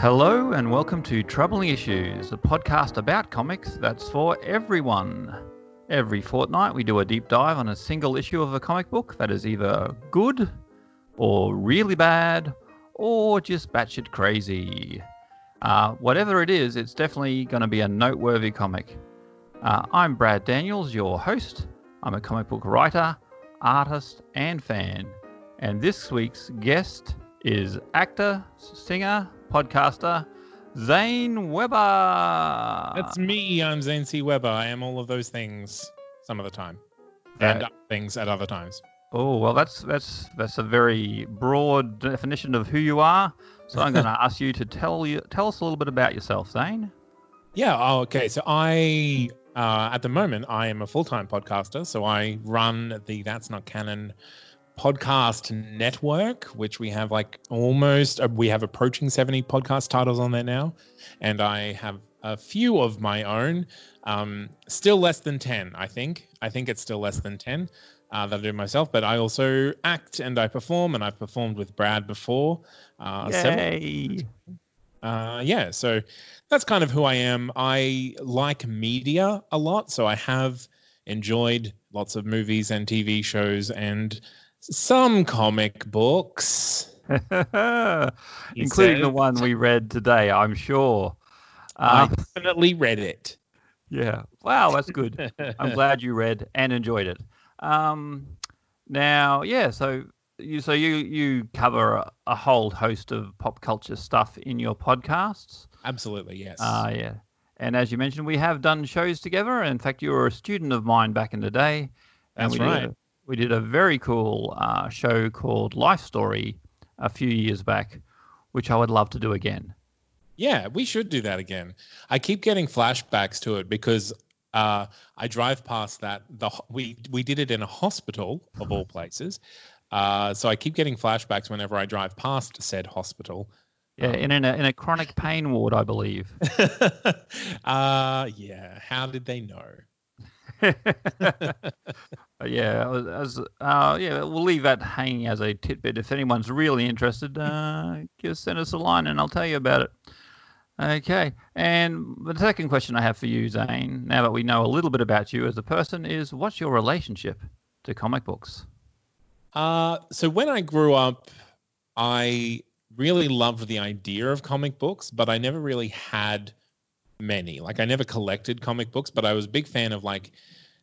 Hello and welcome to Troubling Issues, a podcast about comics that's for everyone. Every fortnight, we do a deep dive on a single issue of a comic book that is either good, or really bad, or just batshit crazy. Uh, whatever it is, it's definitely going to be a noteworthy comic. Uh, I'm Brad Daniels, your host. I'm a comic book writer, artist, and fan. And this week's guest is actor, singer, podcaster, Zane Weber. That's me. I'm Zane C. Weber. I am all of those things some of the time, and Uh, things at other times. Oh well, that's that's that's a very broad definition of who you are. So I'm going to ask you to tell you tell us a little bit about yourself, Zane. Yeah. Oh, okay. So I, uh, at the moment, I am a full-time podcaster. So I run the That's Not Canon podcast network, which we have like almost uh, we have approaching 70 podcast titles on there now, and I have a few of my own. Um, still less than 10, I think. I think it's still less than 10 uh, that I do myself, but I also act and I perform, and I've performed with Brad before. Uh, Yay! uh, yeah, so that's kind of who I am. I like media a lot, so I have enjoyed lots of movies and TV shows and some comic books. Including the one we read today, I'm sure. I Um, definitely read it. yeah. Wow, that's good. I'm glad you read and enjoyed it. Um, now, yeah. So you so you you cover a, a whole host of pop culture stuff in your podcasts. Absolutely, yes. Uh, yeah. And as you mentioned, we have done shows together. In fact, you were a student of mine back in the day. and That's we Did right. a, we did a very cool uh, show called Life Story a few years back, which I would love to do again. Yeah, we should do that again. I keep getting flashbacks to it because uh, I drive past that. The we we did it in a hospital of all places, uh, so I keep getting flashbacks whenever I drive past said hospital. Yeah, Um, in, in, a, in a chronic pain ward, I believe. uh, yeah. How did they know? yeah, as uh, yeah, we'll leave that hanging as a tidbit. If anyone's really interested, uh, just send us a line and I'll tell you about it. Okay, and the second question I have for you, Zane, now that we know a little bit about you as a person, is what's your relationship to comic books? Uh, so when I grew up, I really loved the idea of comic books, but I never really had many. Like I never collected comic books, but I was a big fan of like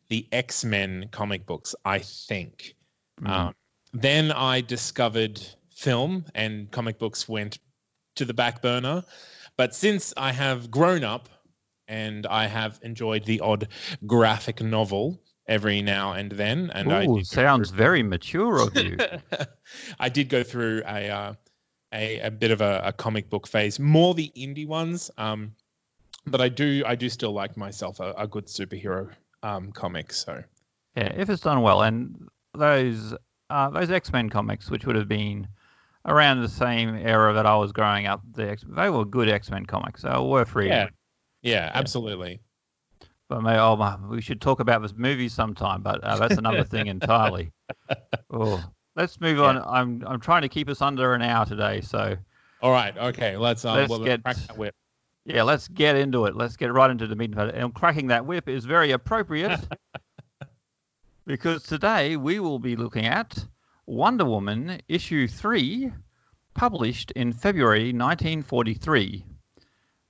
the X Men comic books. I think. Mm. Um, then I discovered film, and comic books went to the back burner. But since I have grown up and I have enjoyed the odd graphic novel every now and then, and I Ooh, go sounds very mature of you. I did go through a uh, a, a bit of a, a comic book phase, more the indie ones. Um, but I do I do still like myself a, a good superhero um, comic. So Yeah, if it's done well, and those uh, those X Men comics, which would have been around the same era that I was growing up, the X- they were good X Men comics. They were worth reading. yeah, yeah, absolutely. But maybe, oh, my- we should talk about this movie sometime, but uh, that's another thing entirely. Oh, let's move on. I'm I'm trying to keep us under an hour today, so All right, okay, let's um, Let's well, get- crack that whip. Yeah, let's get into it. Let's get right into the meat of it. And cracking that whip is very appropriate because today we will be looking at Wonder Woman issue three, published in February 1943,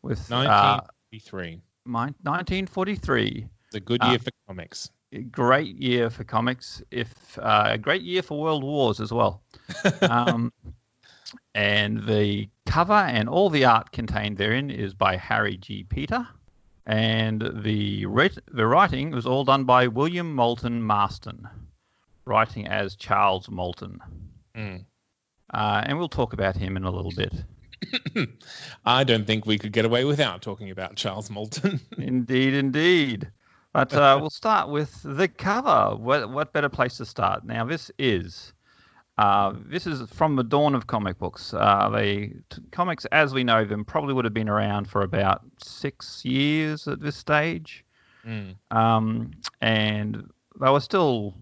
with uh, 1953. mi- 1943. It's a good uh, year for comics. great year for comics, if uh, a great year for world wars as well. um, and the cover and all the art contained therein is by Harry G. Peter, and the writ- the writing was all done by William Moulton Marston, writing as Charles Moulton. Mm. Uh, and we'll talk about him in a little bit. I don't think we could get away without talking about Charles Moulton. indeed, indeed. But uh, we'll start with the cover. What, what better place to start? Now, this is uh, this is from the dawn of comic books. Uh, the t- comics, as we know them, probably would have been around for about six years at this stage, Mm. um, and they were still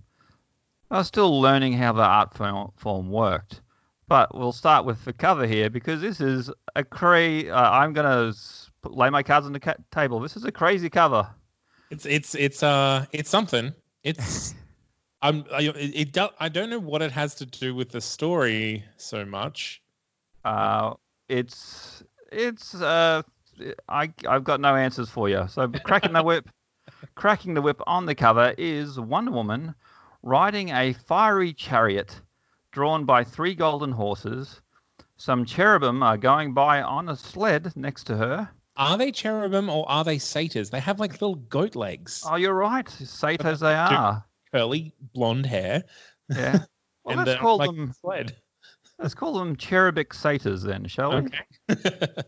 they were still learning how the art form, form worked. But we'll start with the cover here because this is a crazy. uh, I'm gonna put, lay my cards on the ca- table. This is a crazy cover. It's it's it's uh it's something. It's I'm I, it, do, I don't know what it has to do with the story so much. Uh, it's it's uh, I I've got no answers for you. So cracking the whip, cracking the whip on the cover is Wonder Woman riding a fiery chariot drawn by three golden horses. Some cherubim are going by on a sled next to her. Are they cherubim or are they satyrs? They have like little goat legs, Oh, you're right, satyrs they are. Curly blonde hair. Yeah. Well, and let's they're call like them sled. let's call them cherubic satyrs then, shall we? Okay.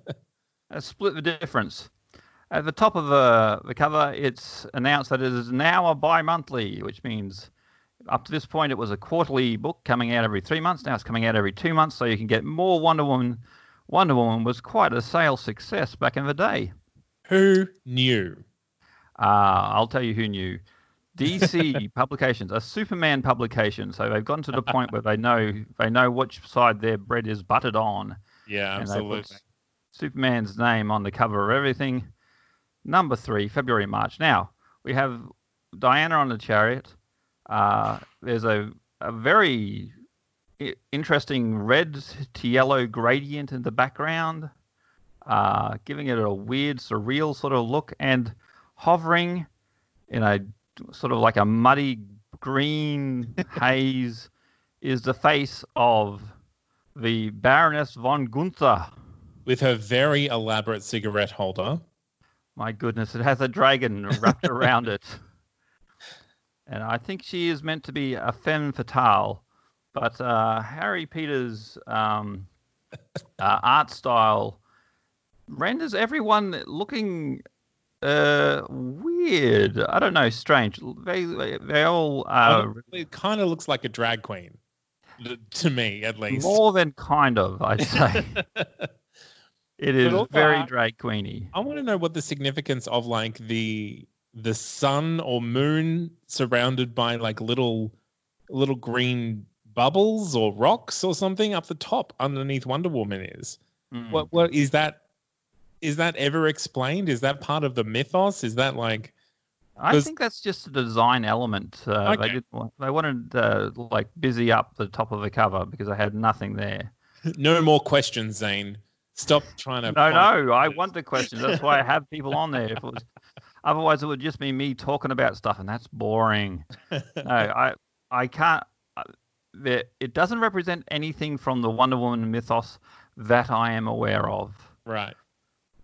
Uh, split the difference. At the top of the, the cover, it's announced that it is now a bi monthly, which means up to this point it was a quarterly book coming out every three months. Now it's coming out every two months, so you can get more Wonder Woman. Wonder Woman was quite a sales success back in the day. Who knew? Uh, I'll tell you who knew. DC publications, a Superman publication, so they've gotten to the point where they know they know which side their bread is buttered on. Yeah, absolutely. Superman's name on the cover of everything. Number three, February, March. Now we have Diana on the chariot. Uh, there's a, a very interesting red to yellow gradient in the background, uh, giving it a weird, surreal sort of look, and hovering in a sort of like a muddy green haze is the face of the Baroness von Gunther. With her very elaborate cigarette holder. My goodness, it has a dragon wrapped around it. And I think she is meant to be a femme fatale. But uh, Harry Peters' um, uh, art style renders everyone looking uh, weird. I don't know, strange. They, they, all uh, it kind of looks like a drag queen, to me at least. more than kind of, I'd say. it is also very drag queeny. I want to know what the significance of like the the sun or moon surrounded by like little little green bubbles or rocks or something up the top underneath Wonder Woman is. Mm. What what is that? Is that ever explained? Is that part of the mythos? Is that like I think that's just a design element. Uh, They Okay. did want, they wanted uh, like busy up the top of the cover because they had nothing there. no more questions, Zane? Stop trying to. No, no, I want the questions. That's why I have people on there. If it was, otherwise, it would just be me talking about stuff, and that's boring. No, I I can't. uh, it doesn't represent anything from the Wonder Woman mythos that I am aware of. Right.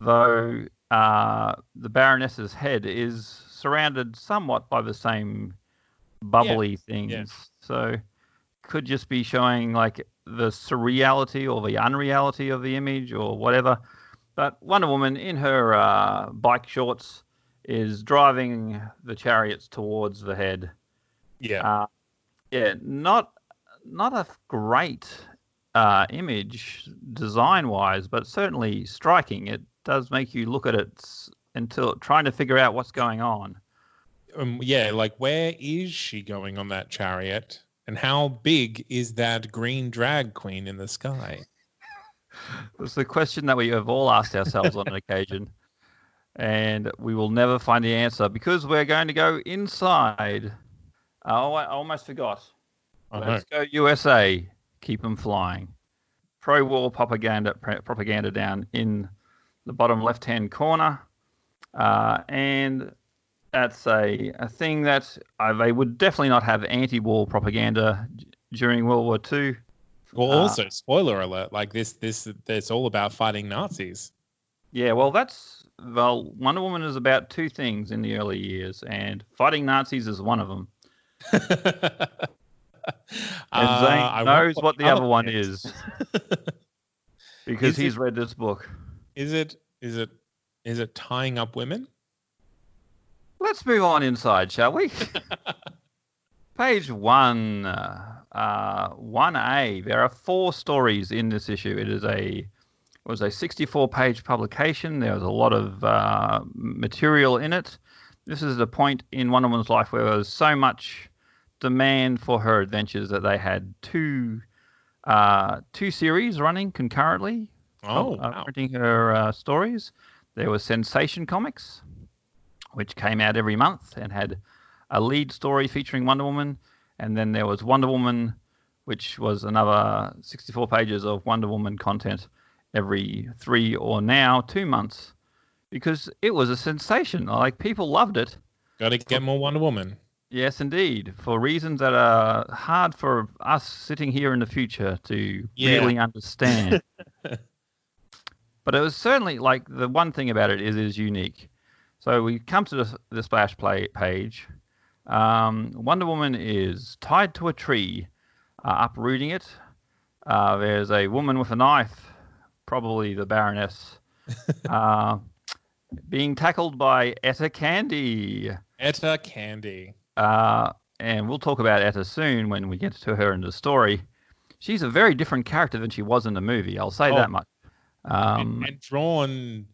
Though uh, the Baroness's head is surrounded somewhat by the same bubbly things. So could just be showing like the surreality or the unreality of the image or whatever. But Wonder Woman in her uh, bike shorts is driving the chariots towards the head. Yeah. Uh, yeah, not not a great uh, image design wise, but certainly striking. It does make you look at it until trying to figure out what's going on. um, yeah, like where is she going on that chariot? And how big is that green drag queen in the sky? It's the question that we have all asked ourselves on an occasion, and we will never find the answer because we're going to go inside. Oh, I almost forgot. Let's go USA. Keep them flying. Pro-war propaganda propaganda down in the bottom left-hand corner, uh, and that's a, a thing that uh, they would definitely not have anti-war propaganda d- during World War II. Well, Uh, also spoiler alert, like this, this, it's all about fighting Nazis. Yeah, well, that's well, Wonder Woman is about two things in the early years, and fighting Nazis is one of them. And Uh, Zane I knows what the other one is because Is he's it- read this book. Is it? Is it? Is it tying up women? Let's move on inside, shall we? Page one, uh, one A. There are four stories in this issue. It is a it was a 64-page publication. There was a lot of uh, material in it. This is the point in Wonder Woman's life where there was so much demand for her adventures that they had two uh, two series running concurrently Oh, uh, wow. printing her uh, stories. There was Sensation Comics, which came out every month and had a lead story featuring Wonder Woman, and then there was Wonder Woman, which was another 64 pages of Wonder Woman content every three or now two months, because it was a sensation. Like people loved it. Got to get more Wonder Woman. Yes, indeed, for reasons that are hard for us sitting here in the future to Yeah. really understand. but it was certainly like the one thing about it is it is unique. So we come to the, the splash play page. Um, Wonder Woman is tied to a tree, uh, uprooting it. Uh, there's a woman with a knife, probably the Baroness, uh, being tackled by Etta Candy. Etta Candy. Uh, and we'll talk about Etta soon when we get to her in the story. She's a very different character than she was in the movie. I'll say Oh. that much. Um, and, and drawn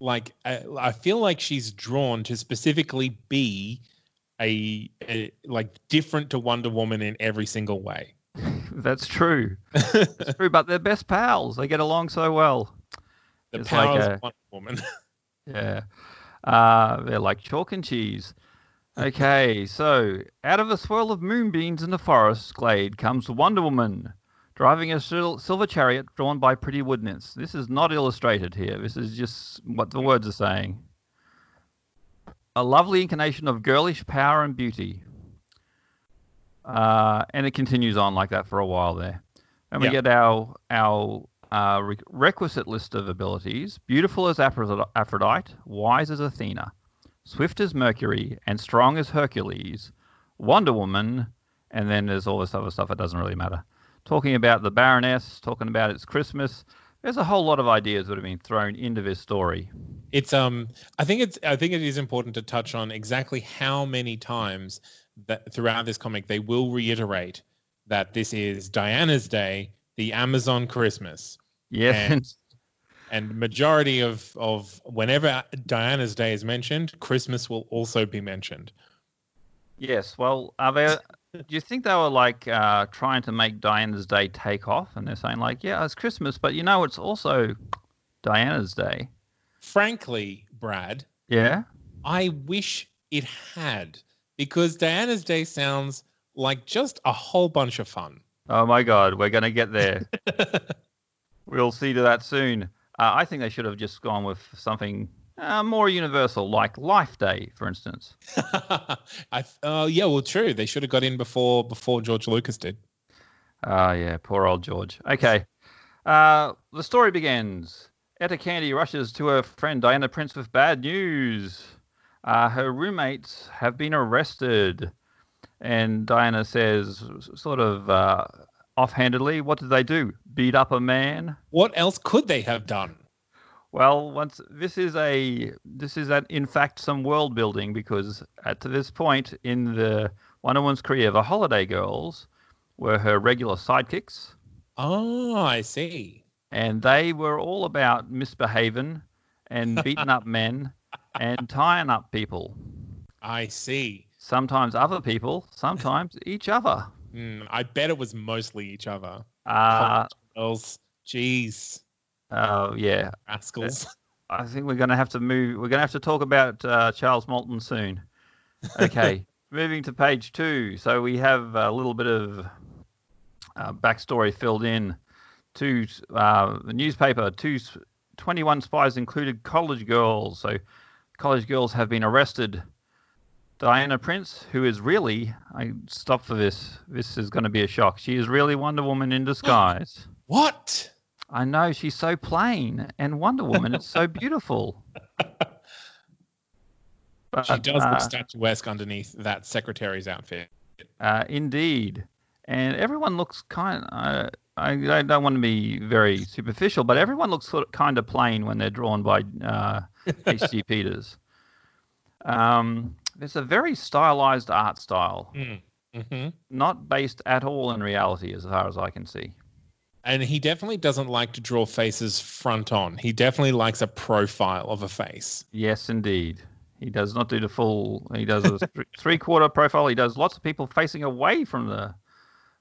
like I, I feel like she's drawn to specifically be a, a like different to Wonder Woman in every single way. that's true. That's true. But they're best pals. They get along so well. The It's like a- of Wonder Woman. Yeah. Uh, they're like chalk and cheese. Okay, so out of a swirl of moonbeams in the forest glade comes Wonder Woman, driving a sil- silver chariot drawn by pretty wood nymphs. This is not illustrated here. This is just what the words are saying. A lovely incarnation of girlish power and beauty. Uh, and it continues on like that for a while there. And we Yeah. get our our uh, re- requisite list of abilities: beautiful as Aphro- Aphrodite, wise as Athena, swift as Mercury, and strong as Hercules. Wonder Woman, and then there's all this other stuff that doesn't really matter. Talking about the Baroness, talking about it's Christmas. There's a whole lot of ideas that have been thrown into this story. It's um I think it's I think it is important to touch on exactly how many times that throughout this comic they will reiterate that this is Diana's Day, the Amazon Christmas. Yes, And- And majority of of whenever Diana's Day is mentioned, Christmas will also be mentioned. Yes. Well, are there? Do you think they were like uh, trying to make Diana's Day take off, and they're saying like, yeah, it's Christmas, but you know, it's also Diana's Day. Frankly, Brad, Yeah. I wish it had because Diana's Day sounds like just a whole bunch of fun. Oh my God, we're gonna get there. we'll see to that soon. Uh, I think they should have just gone with something uh, more universal, like Life Day, for instance. I oh yeah, well true. They should have got in before before George Lucas did. Ah, yeah, poor old George. Okay. Uh, the story begins. Etta Candy rushes to her friend Diana Prince with bad news. Uh, her roommates have been arrested. And Diana says, sort of uh, offhandedly, what did they do? Beat up a man? What else could they have done? Well, once this is a this is a, in fact some world building because at to this point in the Wonder Woman's career, the Holiday Girls were her regular sidekicks. Oh, I see. and they were all about misbehaving and beating up men and tying up people. I see. Sometimes other people, sometimes each other. Hmm, I bet it was mostly each other. Uh, Girls, jeez, uh, yeah, rascals. I think we're going to have to move. We're going to have to talk about uh, Charles Moulton soon. Okay, moving to page two. So we have a little bit of uh, backstory filled in. Two, uh, the newspaper, two, s- 21 spies included college girls. So college girls have been arrested. Diana Prince, who is really, I stop for this. This is going to be a shock. She is really Wonder Woman in disguise. What? I know she's so plain, and Wonder Woman is so beautiful. But, she does uh, look statuesque underneath that secretary's outfit. Uh, indeed, and everyone looks kind. Uh, I, I don't want to be very superficial, but everyone looks sort of kind of plain when they're drawn by uh, H.G. Peters. Um, there's a very stylized art style, Mm. hmm not based at all in reality, as far as I can see. And he definitely doesn't like to draw faces front on. He definitely likes a profile of a face. Yes, indeed. He does not do the full. He does a three quarter profile. He does lots of people facing away from the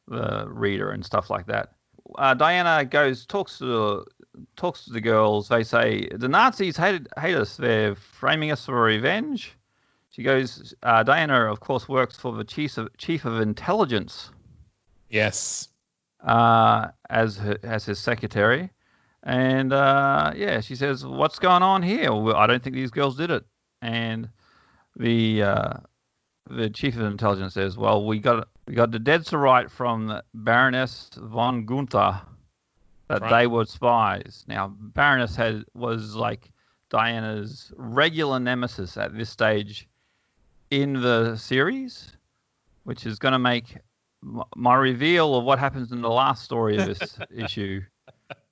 the reader and stuff like that. Uh, Diana goes talks to the talks to the girls. They say the Nazis hate hate us. They're framing us for revenge. She goes. Uh, Diana, of course, works for the chief of chief of intelligence Yes. Uh, as her, as his secretary, and uh, yeah, she says, "What's going on here? Well, I don't think these girls did it." And the uh, the chief of intelligence says, "Well, we got we got the dead to right from Baroness von Gunther that Right. they were spies." Now, Baroness had was like Diana's regular nemesis at this stage in the series, which is going to make my reveal of what happens in the last story of this issue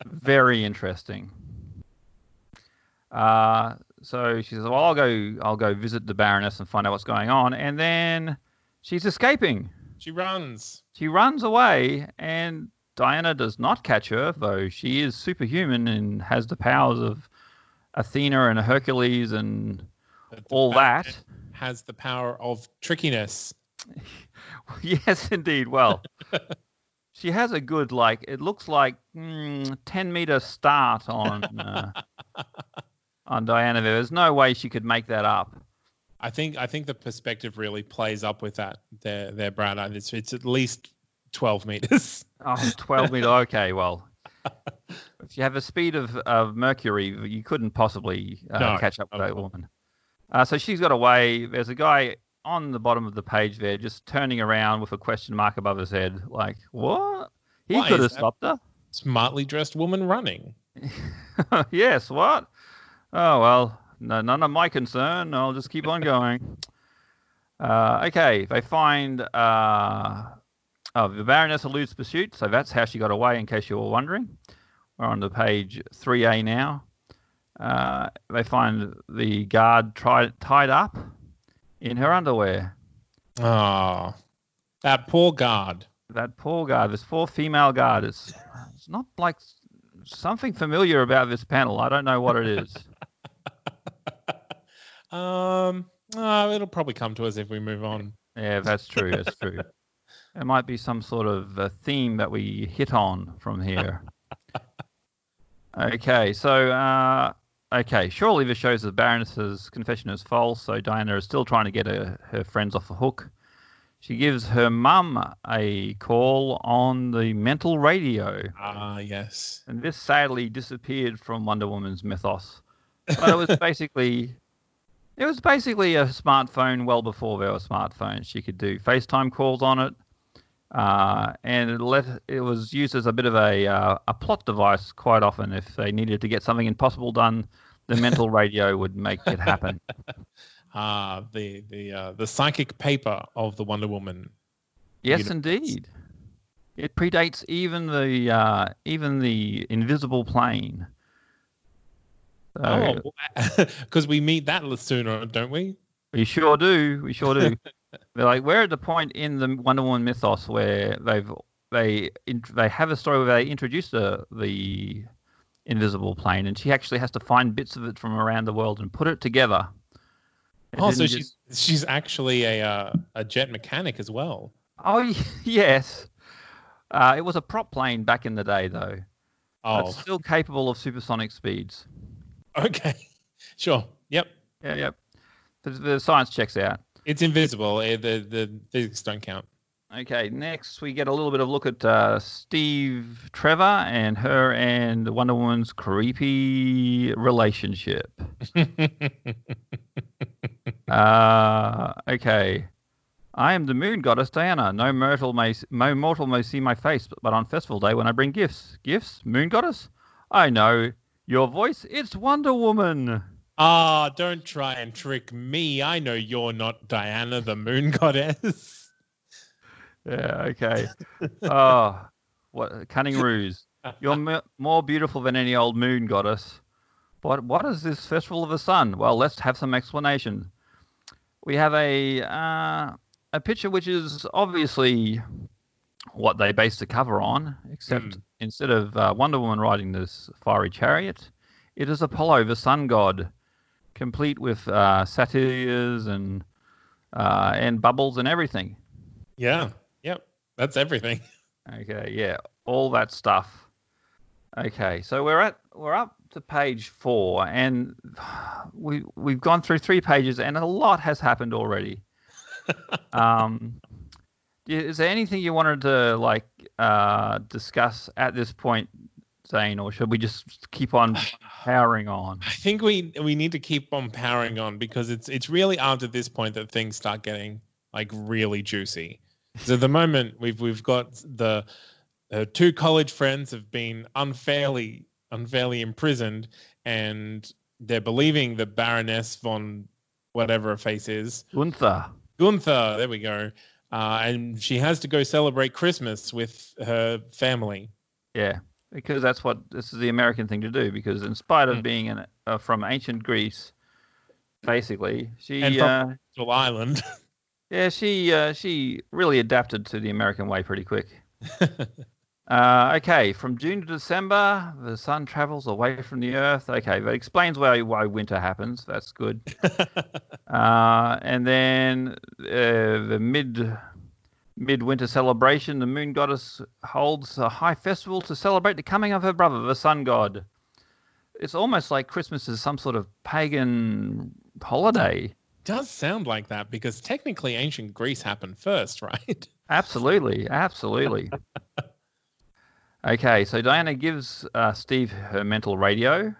very interesting. Uh, so she says, "Well, I'll go. I'll go visit the Baroness and find out what's going on." And then she's escaping. She runs. She runs away, and Diana does not catch her, though she is superhuman and has the powers of Athena and Hercules and all that. Has the power of trickiness. yes, indeed. Well, she has a good like. It looks like mm, ten meter start on uh, on Diana. There. There's no way she could make that up. I think I think the perspective really plays up with that there there, Brad. It's it's at least twelve meters. Oh, 12 meter. Okay, well, if you have a speed of, of Mercury, you couldn't possibly uh, No, catch up with that woman. Uh, so she's got away. There's a guy on the bottom of the page there, just turning around with a question mark above his head, like, "What? He Why could have stopped her." Smartly dressed woman running. yes, what? Oh, well, no, none of my concern. I'll just keep on going. Uh, okay, they find. Uh, oh, the Baroness eludes pursuit, so that's how she got away, in case you were wondering. We're on the page 3A now. Uh, they find the guard tried, tied up in her underwear. Oh, that poor guard. That poor guard, this poor female guard, is it's not like something familiar about this panel. I don't know what it is. Um, oh, it'll probably come to us if we move on. Yeah, that's true. That's true. It might be some sort of uh theme that we hit on from here. Okay, so uh, okay, surely this shows the Baroness's confession is false. So Diana is still trying to get her, her friends off the hook. She gives her mum a call on the mental radio, Ah, yes. and this sadly disappeared from Wonder Woman's mythos. But it was basically it was basically a smartphone well before there were smartphones. She could do FaceTime calls on it, uh, and it, let, it was used as a bit of a uh, a plot device quite often. If they needed to get something impossible done, the mental radio would make it happen. Ah, the the uh, the psychic paper of the Wonder Woman. Yes, Universe. indeed. It predates even the uh, even the invisible plane. So, Oh, because we meet that sooner, don't we? We sure do. We sure do. They're like we're at the point in the Wonder Woman mythos where they've they they have a story where they introduce the the invisible plane, and she actually has to find bits of it from around the world and put it together. It Oh, so she's just- she's actually a uh, a jet mechanic as well. oh yes. Uh, it was a prop plane back in the day, though. but Oh, still capable of supersonic speeds. okay, sure. Yep, Yeah, yep. The, the science checks out. it's invisible. eh, The the physics don't count. Okay, next we get a little bit of look at uh, Steve Trevor and her and Wonder Woman's creepy relationship. Uh, okay. I am the moon goddess Diana. No mortal may no mortal may see my face, but on festival day when I bring gifts. Gifts? Moon goddess? I know your voice. It's Wonder Woman. Ah, don't try and trick me. I know you're not Diana, the moon goddess. Yeah. Okay. oh, what cunning ruse! You're m- more beautiful than any old moon goddess. What what is this festival of the sun? Well, let's have some explanation. We have a uh, a picture which is obviously what they based the cover on, except Mm. instead of uh, Wonder Woman riding this fiery chariot, it is Apollo, the sun god, complete with uh, satyrs and uh, and bubbles and everything. Yeah. That's everything. Okay, yeah, all that stuff. Okay, so we're at we're up to page four, and we we've gone through three pages, and a lot has happened already. um, is there anything you wanted to like uh, discuss at this point, Zane, or should we just keep on powering on? I think we we need to keep on powering on because it's it's really after this point that things start getting like really juicy. So at the moment we've we've got the uh, two college friends have been unfairly unfairly imprisoned and they're believing the Baroness von whatever her face is Gunther. Gunther. There we go. Uh, and she has to go celebrate Christmas with her family. Yeah, because that's what this is the American thing to do. Because in spite of Mm. being an, uh, from ancient Greece, basically she And uh, from Little Island. yeah she uh, she really adapted to the American way pretty quick. Uh, okay, from June to December, the sun travels away from the Earth. Okay, that explains why why winter happens. That's good. Uh, and then uh, the mid midwinter celebration, the moon goddess holds a high festival to celebrate the coming of her brother, the sun god. It's almost like Christmas is some sort of pagan holiday. Does sound like that because technically ancient Greece happened first, right? Absolutely, absolutely. okay, so Diana gives uh, Steve her mental radio.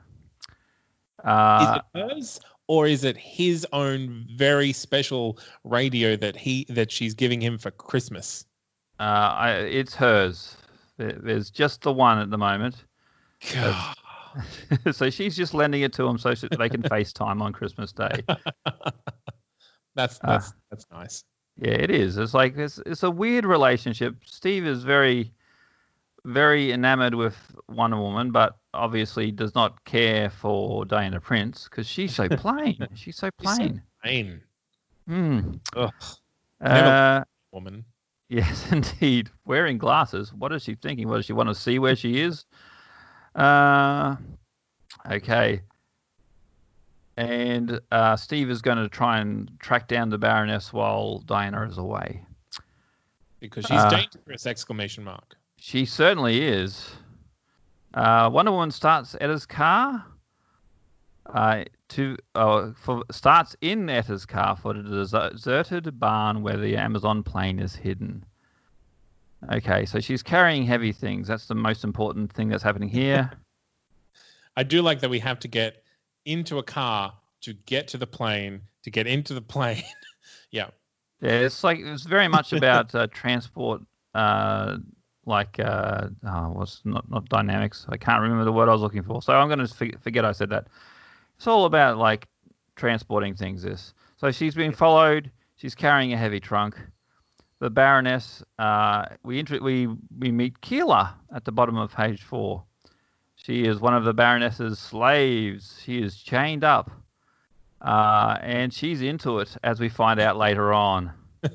Uh, is it hers or is it his own very special radio that he that she's giving him for Christmas? uh, I, it's hers. There, there's just the one at the moment. God. so she's just lending it to him so that they can FaceTime on Christmas Day. that's that's that's nice. Yeah, it is. It's like it's it's a weird relationship. Steve is very, very enamored with Wonder Woman, but obviously does not care for Diana Prince because she's so plain. she's so She's so plain. Plain. Hmm. Ugh, Uh, woman. yes, indeed. Wearing glasses. What is she thinking? What does she want to see where she is? Uh, okay. And uh, Steve is going to try and track down the Baroness while Diana is away. Because she's uh, dangerous! Exclamation mark. She certainly is. Uh, Wonder Woman starts Etta's car. Uh, to uh, for starts in Etta's car for the deserted barn where the Amazon plane is hidden. Okay, so she's carrying heavy things. That's the most important thing that's happening here. I do like that we have to get into a car to get to the plane to get into the plane. yeah. Yeah, it's like it's very much about uh, transport, uh, like uh, oh, what's not not dynamics. I can't remember the word I was looking for, so I'm going to forget I said that. It's all about like transporting things. This, so she's being followed. She's carrying a heavy trunk. The Baroness. Uh, we inter- we we meet Keela at the bottom of page four. She is one of the Baroness's slaves. She is chained up. Uh, and she's into it, as we find out later on.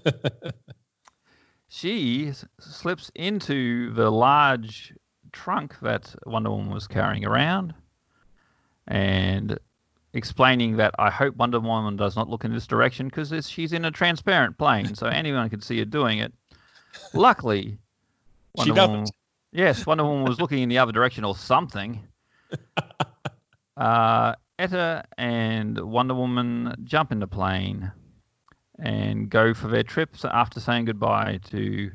she s- slips into the large trunk that Wonder Woman was carrying around and explaining that I hope Wonder Woman does not look in this direction because she's in a transparent plane, so anyone can see her doing it. Luckily, She Wonder doesn't. Woman, yes, Wonder Woman was looking in the other direction or something. Uh, Etta and Wonder Woman jump in the plane and go for their trips after saying goodbye to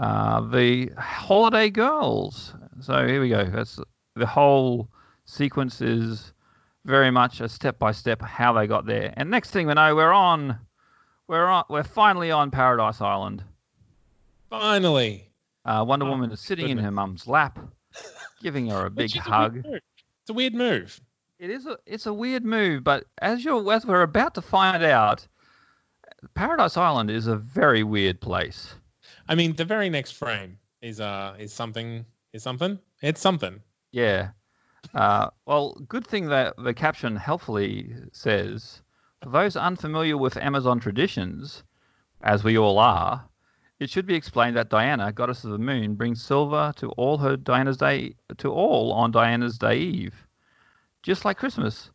uh, the holiday girls. So here we go. That's the whole sequence is very much a step by step how they got there. And next thing we know, we're on, we're on, we're finally on Paradise Island. Finally. Uh, Wonder Oh, Woman is sitting in her mum's lap. giving her a big is a hug. It's a weird move. It is a it's a weird move, but as you're as we're about to find out, Paradise Island is a very weird place. I mean, the very next frame is uh is something is something. It's something. Yeah. Uh, well, good thing that the caption helpfully says, for those unfamiliar with Amazon traditions, as we all are, it should be explained that Diana, goddess of the moon, brings silver to all her Diana's day to all on Diana's day eve, just like Christmas.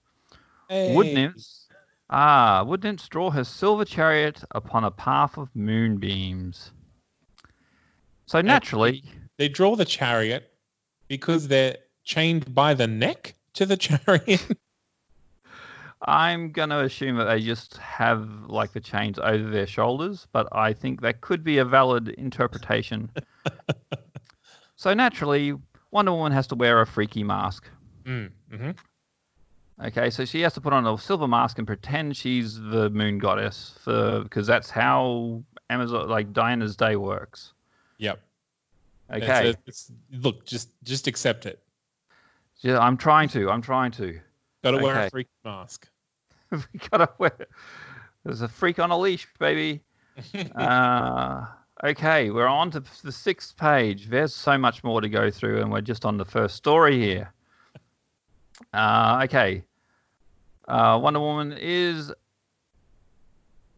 Wood Hey. nymphs, ah, wood nymphs draw her silver chariot upon a path of moonbeams. So naturally, They draw the chariot because they're chained by the neck to the chariot. I'm going to assume that they just have like the chains over their shoulders, but I think that could be a valid interpretation. so naturally, Wonder Woman has to wear a freaky mask. mm, hmm Okay, so she has to put on a silver mask and pretend she's the moon goddess for because that's how Amazon like Diana's day works. Yep. Okay, a- look, just just accept it. Yeah, I'm trying to. I'm trying to. Got to wear a freak mask. we gotta wear. There's a freak on a leash, baby. uh, okay, we're on to the sixth page. There's so much more to go through, and we're just on the first story here. Uh, okay. Uh, Wonder Woman is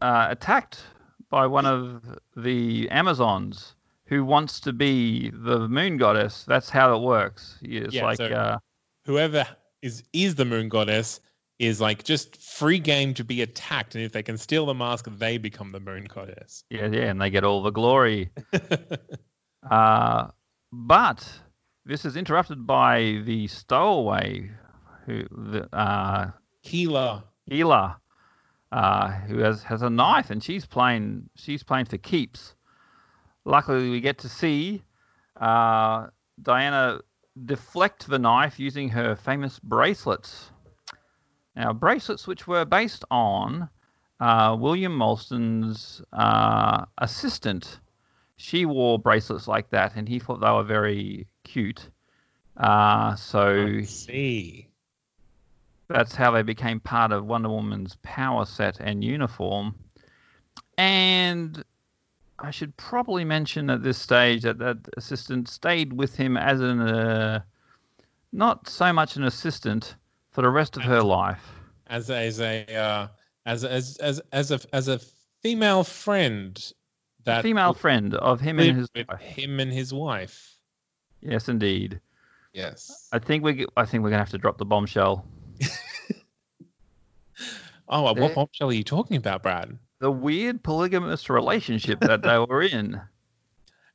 uh, attacked by one of the Amazons who wants to be the moon goddess. That's how it works. It's Yeah, like, so- uh, Whoever is is the moon goddess is like just free game to be attacked, and if they can steal the mask, they become the moon goddess. yeah, yeah, and they get all the glory. Uh, but this is interrupted by the stowaway, who the uh. Hela, uh, who has has a knife, and she's playing she's playing for keeps. Luckily, we get to see uh, Diana deflect the knife using her famous bracelets. Now, bracelets which were based on uh, William Moulton's uh, assistant. She wore bracelets like that, and he thought they were very cute. Uh, so I see. that's how they became part of Wonder Woman's power set and uniform. And I should probably mention at this stage that that assistant stayed with him as an uh, not so much an assistant for the rest of her life. As a, as a uh, as as as as a as a female friend that Female friend of him and his wife. him and his wife. Yes, indeed. Yes. I think we I think we're gonna have to drop the bombshell. Oh, what bombshell are you talking about, Brad? The weird polygamous relationship that they were in.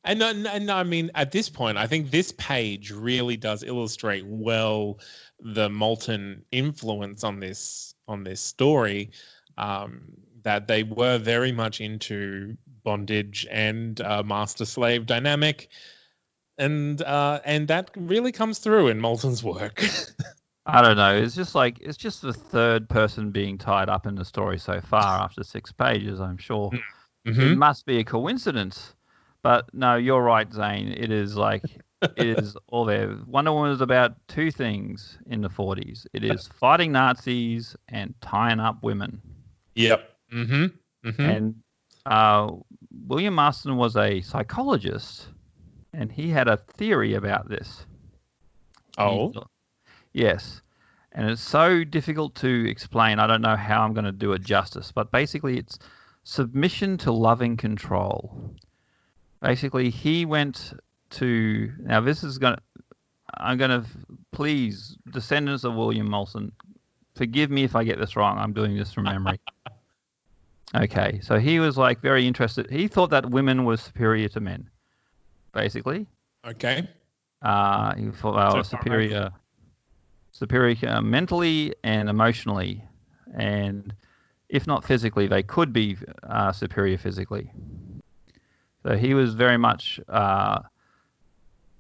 And no, I mean, at this point, I think this page really does illustrate well the Moulton influence on this on this story. Um, that they were very much into bondage and uh, master slave dynamic, and uh, and that really comes through in Moulton's work. I don't know. It's just like it's just the third person being tied up in the story so far after six pages. I'm sure it Mhm. must be a coincidence, but no, you're right, Zane. It is like it is all there. Wonder Woman is about two things in the 40s. It is fighting Nazis and tying up women. Yep. Mm-hmm. Mm-hmm. And uh, William Marston was a psychologist, and he had a theory about this. oh. He- Yes. And it's so difficult to explain. I don't know how I'm going to do it justice, but basically it's submission to loving control. Basically, he went to now this is going to I'm going to please descendants of William Molson forgive me if I get this wrong. I'm doing this from memory. okay, so he was like very interested. He thought that women were superior to men. Basically, Okay. uh, he thought they were superior, superior uh, mentally and emotionally, and if not physically, they could be uh, superior physically. So he was very much uh,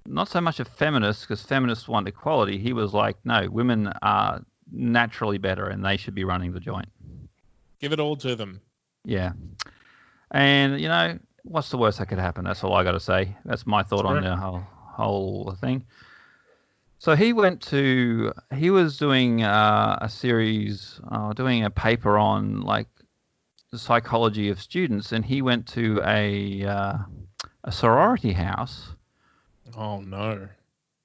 not so much a feminist because feminists want equality. He was like, no, women are naturally better and they should be running the joint. Give it all to them. Yeah, and you know what's the worst that could happen? That's all I got to say. That's my thought on the whole whole thing. So he went to he was doing uh, a series, uh, doing a paper on like the psychology of students, and he went to a uh, a sorority house Oh no.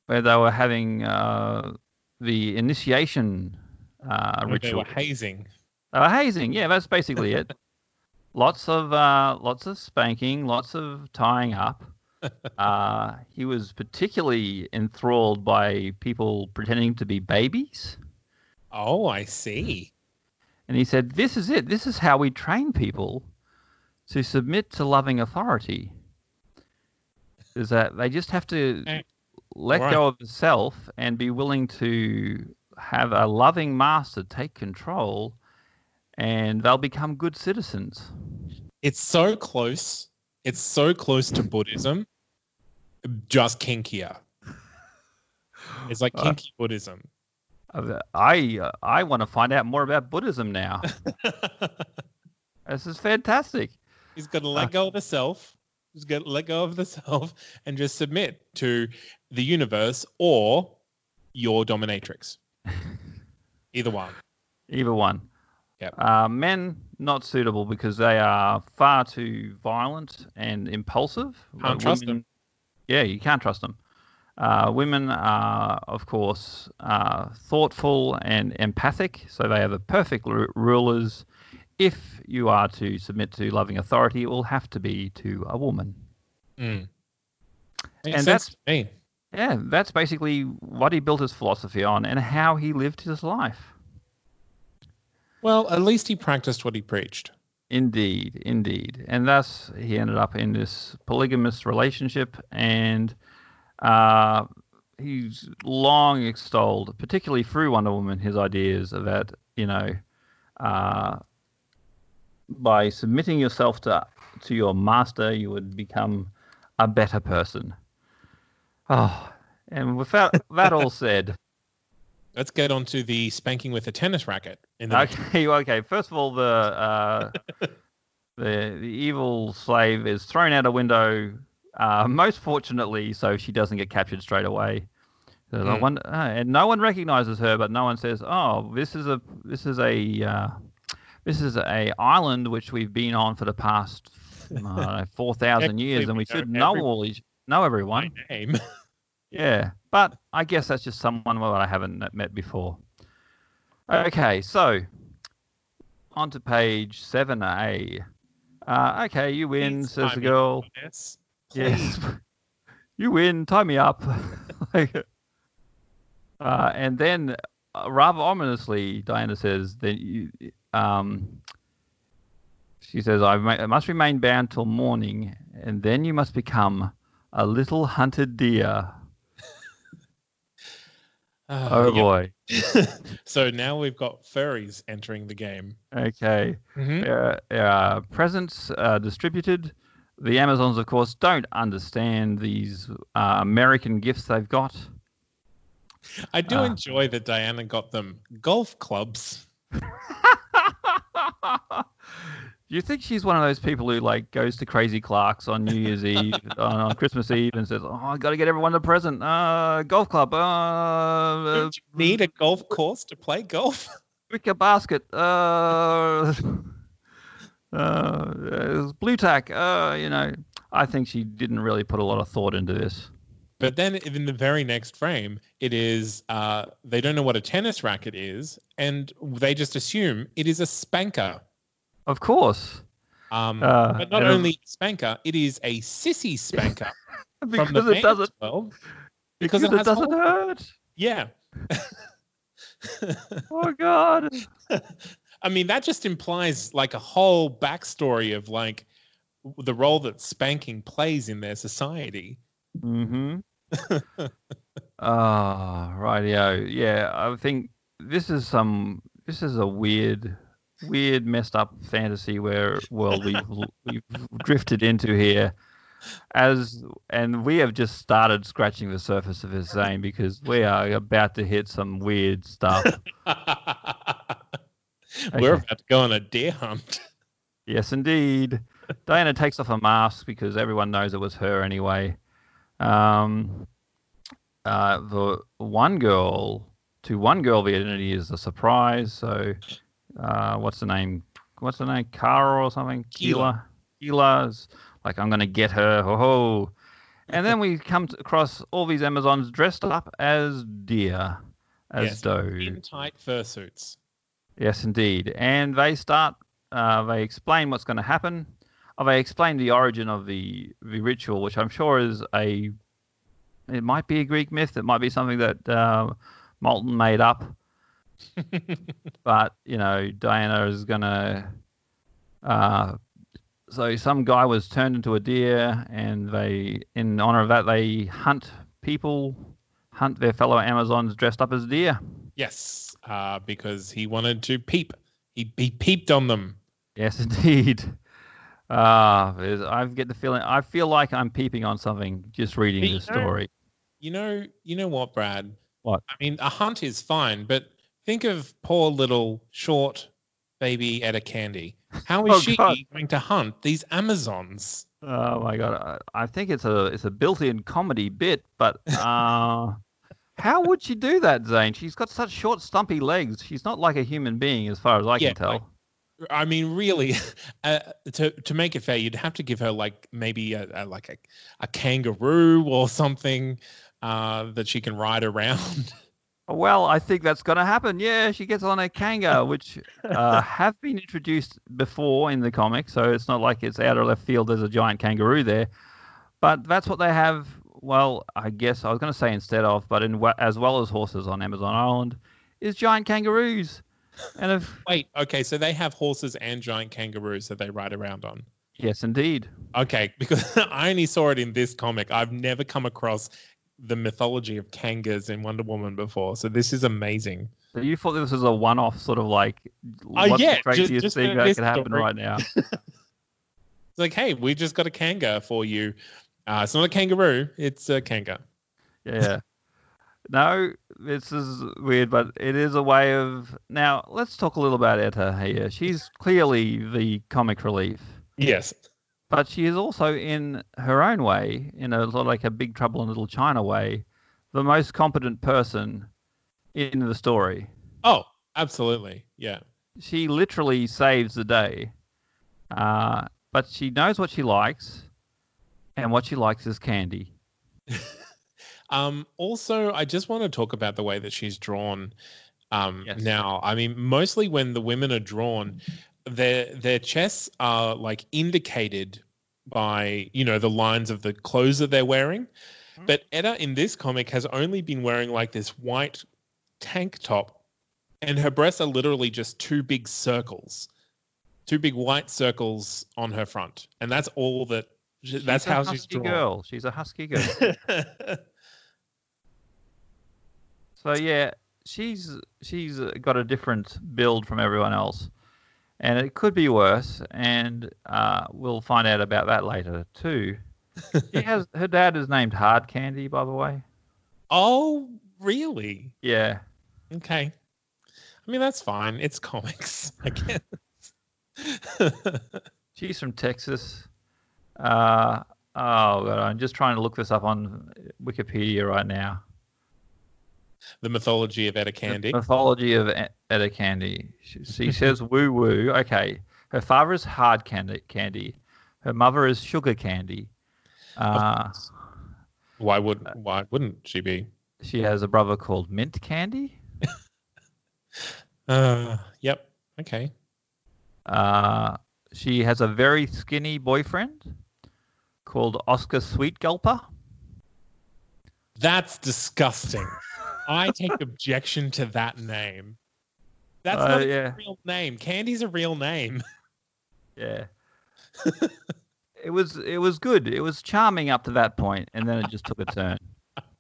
where they were having uh, the initiation uh, Where they ritual. were hazing. They were hazing. Yeah, that's basically it. lots of uh, lots of spanking, lots of tying up. Uh, he was particularly enthralled by people pretending to be babies, Oh, I see. and he said, "This is it. This is how we train people to submit to loving authority. Is that they just have to Eh, let right. go of the self and be willing to have a loving master take control, and they'll become good citizens." It's so close. It's so close to Buddhism, just kinkier. It's like Uh, kinky Buddhism. Uh, I uh, I want to find out more about Buddhism now. this is fantastic. He's got to Uh, let go of the self. He's got to let go of the self and just submit to the universe or your dominatrix. Either one. Either one. Yep. Uh, men not suitable because they are far too violent and impulsive. Can't trust them. Yeah, you can't trust them. Uh, women are, of course, uh, thoughtful and empathic, so they are the perfect ru- rulers. If you are to submit to loving authority, it will have to be to a woman. Mm. Makes And sense that's- me. Yeah, that's basically what he built his philosophy on and how he lived his life. Well, at least he practiced what he preached. Indeed, indeed. And thus he ended up in this polygamous relationship and uh, he's long extolled, particularly through Wonder Woman, his ideas that, you know, uh, by submitting yourself to to your master, you would become a better person. Oh, and without that all said, Let's get on to the spanking with a tennis racket. In the Okay, okay. First of all, the uh, the the evil slave is thrown out a window. Uh, most fortunately, so she doesn't get captured straight away. So wonder- uh, and no one recognizes her, but no one says, "Oh, this is a this is a uh, this is a island which we've been on for the past I don't know, four thousand years, and we should know every- all each know everyone." name. Yeah, but I guess that's just someone that I haven't met before. Okay, so on to page 7A. Uh, okay, you win, Please says the girl. this. Yes. you win, tie me up. Uh, and then, uh, rather ominously, Diana says, then you, um, she says, I must remain bound till morning, and then you must become a little hunted deer. Ah, Oh, boy. so now we've got furries entering the game. Okay. Mhm. There, there are presents uh, distributed. The Amazons, of course, don't understand these uh, American gifts they've got. I do Ah. enjoy that Diana got them golf clubs. Do you think she's one of those people who like goes to Crazy Clark's on New Year's Eve, on, on Christmas Eve, and says, "Oh, I got to get everyone a present. Uh, golf club. Uh, uh, need a golf course to play golf? wicker basket. Uh, uh, blue tack. Uh, you know, I think she didn't really put a lot of thought into this. But then in the very next frame, it is uh, they don't know what a tennis racket is, and they just assume it is a spanker. Of course. Um, Uh, but not only spanker, it is a sissy spanker because from the it doesn't world. because, Because it it, doesn't holes. hurt. Yeah. Oh God. I mean, that just implies like a whole backstory of like the role that spanking plays in their society. Mm-hmm. Ah, rightio. Yeah, I think this is some. This is a weird, weird, messed up fantasy where world we've we've drifted into here, as and we have just started scratching the surface of the same because we are about to hit some weird stuff. We're about to go on a deer hunt. Yes, indeed. Diana takes off her mask because everyone knows it was her anyway. Um, uh, the one girl to one girl the identity is a surprise. So, uh, what's the name? What's the name? Kara or something? Keela. Keela. Keela's like I'm gonna get her. Ho ho. And then we come across all these Amazons dressed up as deer, as Yes, doe. In tight fursuits. Yes, indeed. And they start. Uh, they explain what's going to happen. Oh, they explain the origin of the the ritual, which I'm sure is a. It might be a Greek myth. It might be something that uh, Moulton made up. but you know, Diana is gonna. Uh, so some guy was turned into a deer, and they, in honor of that, they hunt people, hunt their fellow Amazons dressed up as deer. Yes, uh, because he wanted to peep. He, he peeped on them. Yes, indeed. There's I get the feeling. I feel like I'm peeping on something just reading But you this know- story. You know, you know what, Brad? What? I mean, a hunt is fine, but think of poor little short baby Etta Candy. How is Oh, she God. going to hunt these Amazons? Oh my god, I, I think it's a it's a built-in comedy bit, but uh, how would she do that, Zane? She's got such short, stumpy legs. She's not like a human being, as far as I Yeah, can tell. like- I mean, really, uh, to to make it fair, you'd have to give her like maybe a, a like a, a kangaroo or something uh, that she can ride around. Well, I think that's going to happen. Yeah, she gets on a kanga, which uh, have been introduced before in the comic, so it's not like it's out of left field. There's a giant kangaroo there, but that's what they have. Well, I guess I was going to say instead of, but in as well as horses on Amazon Island, is giant kangaroos. And if Wait, okay, so they have horses and giant kangaroos that they ride around on. yes, indeed. Okay, because I only saw it in this comic. I've never come across the mythology of kangas in Wonder Woman before, so this is amazing. So you thought this was a one-off sort of like Uh, what's yeah, the craziest just thing that could happen story. right now? It's like, hey, we just got a kanga for you. Uh, it's not a kangaroo, it's a kanga. Yeah. No, this is weird, but it is a way of. Now, let's talk a little about Etta here. She's clearly the comic relief, Yes. But she is also, in her own way, in a sort of like a Big Trouble in Little China way, the most competent person in the story. Oh, absolutely. Yeah. She literally saves the day, uh, but she knows what she likes, and what she likes is candy. Um, also, I just want to talk about the way that she's drawn. Um, Yes. Now, I mean, mostly when the women are drawn, their their chests are like indicated by you know the lines of the clothes that they're wearing. Hmm. But Etta in this comic has only been wearing like this white tank top, and her breasts are literally just two big circles, two big white circles on her front, and that's all that. That's how She's a how she's husky drawn. girl. She's a husky girl. So yeah, she's she's got a different build from everyone else, and it could be worse. And uh, we'll find out about that later too. She has her dad is named Hard Candy, by the way. oh, really? Yeah, Okay. I mean, that's fine. It's comics, I guess. she's from Texas. Uh, oh god, I'm just trying to look this up on Wikipedia right now. The mythology of Etta The Candy. mythology of Etta Candy. She, she says woo woo. Okay. Her father is hard candy. candy. Her mother is sugar candy. Uh, Why would why wouldn't she be? she has a brother called Mint Candy. Uh, yep. Okay. Uh, she has a very skinny boyfriend called Oscar Sweet Gulper. That's disgusting. I take objection to that name. That's Uh, not a real name. Candy's a real name. Yeah. it was it was good. It was charming up to that point, and then it just took a turn.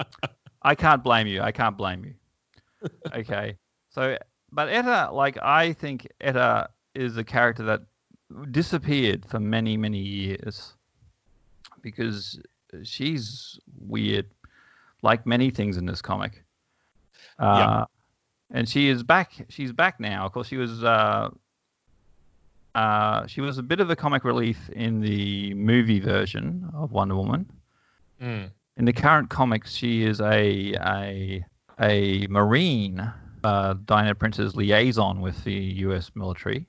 I can't blame you. I can't blame you. Okay. So, but Etta, like I think Etta is a character that disappeared for many many years because she's weird, like many things in this comic. Uh, Yeah. And she is back. She's back now. Of course, she was. Uh, uh, she was a bit of a comic relief in the movie version of Wonder Woman. Mm. In the current comics, she is a a a marine. Uh, Diana Prince's liaison with the U.S. military,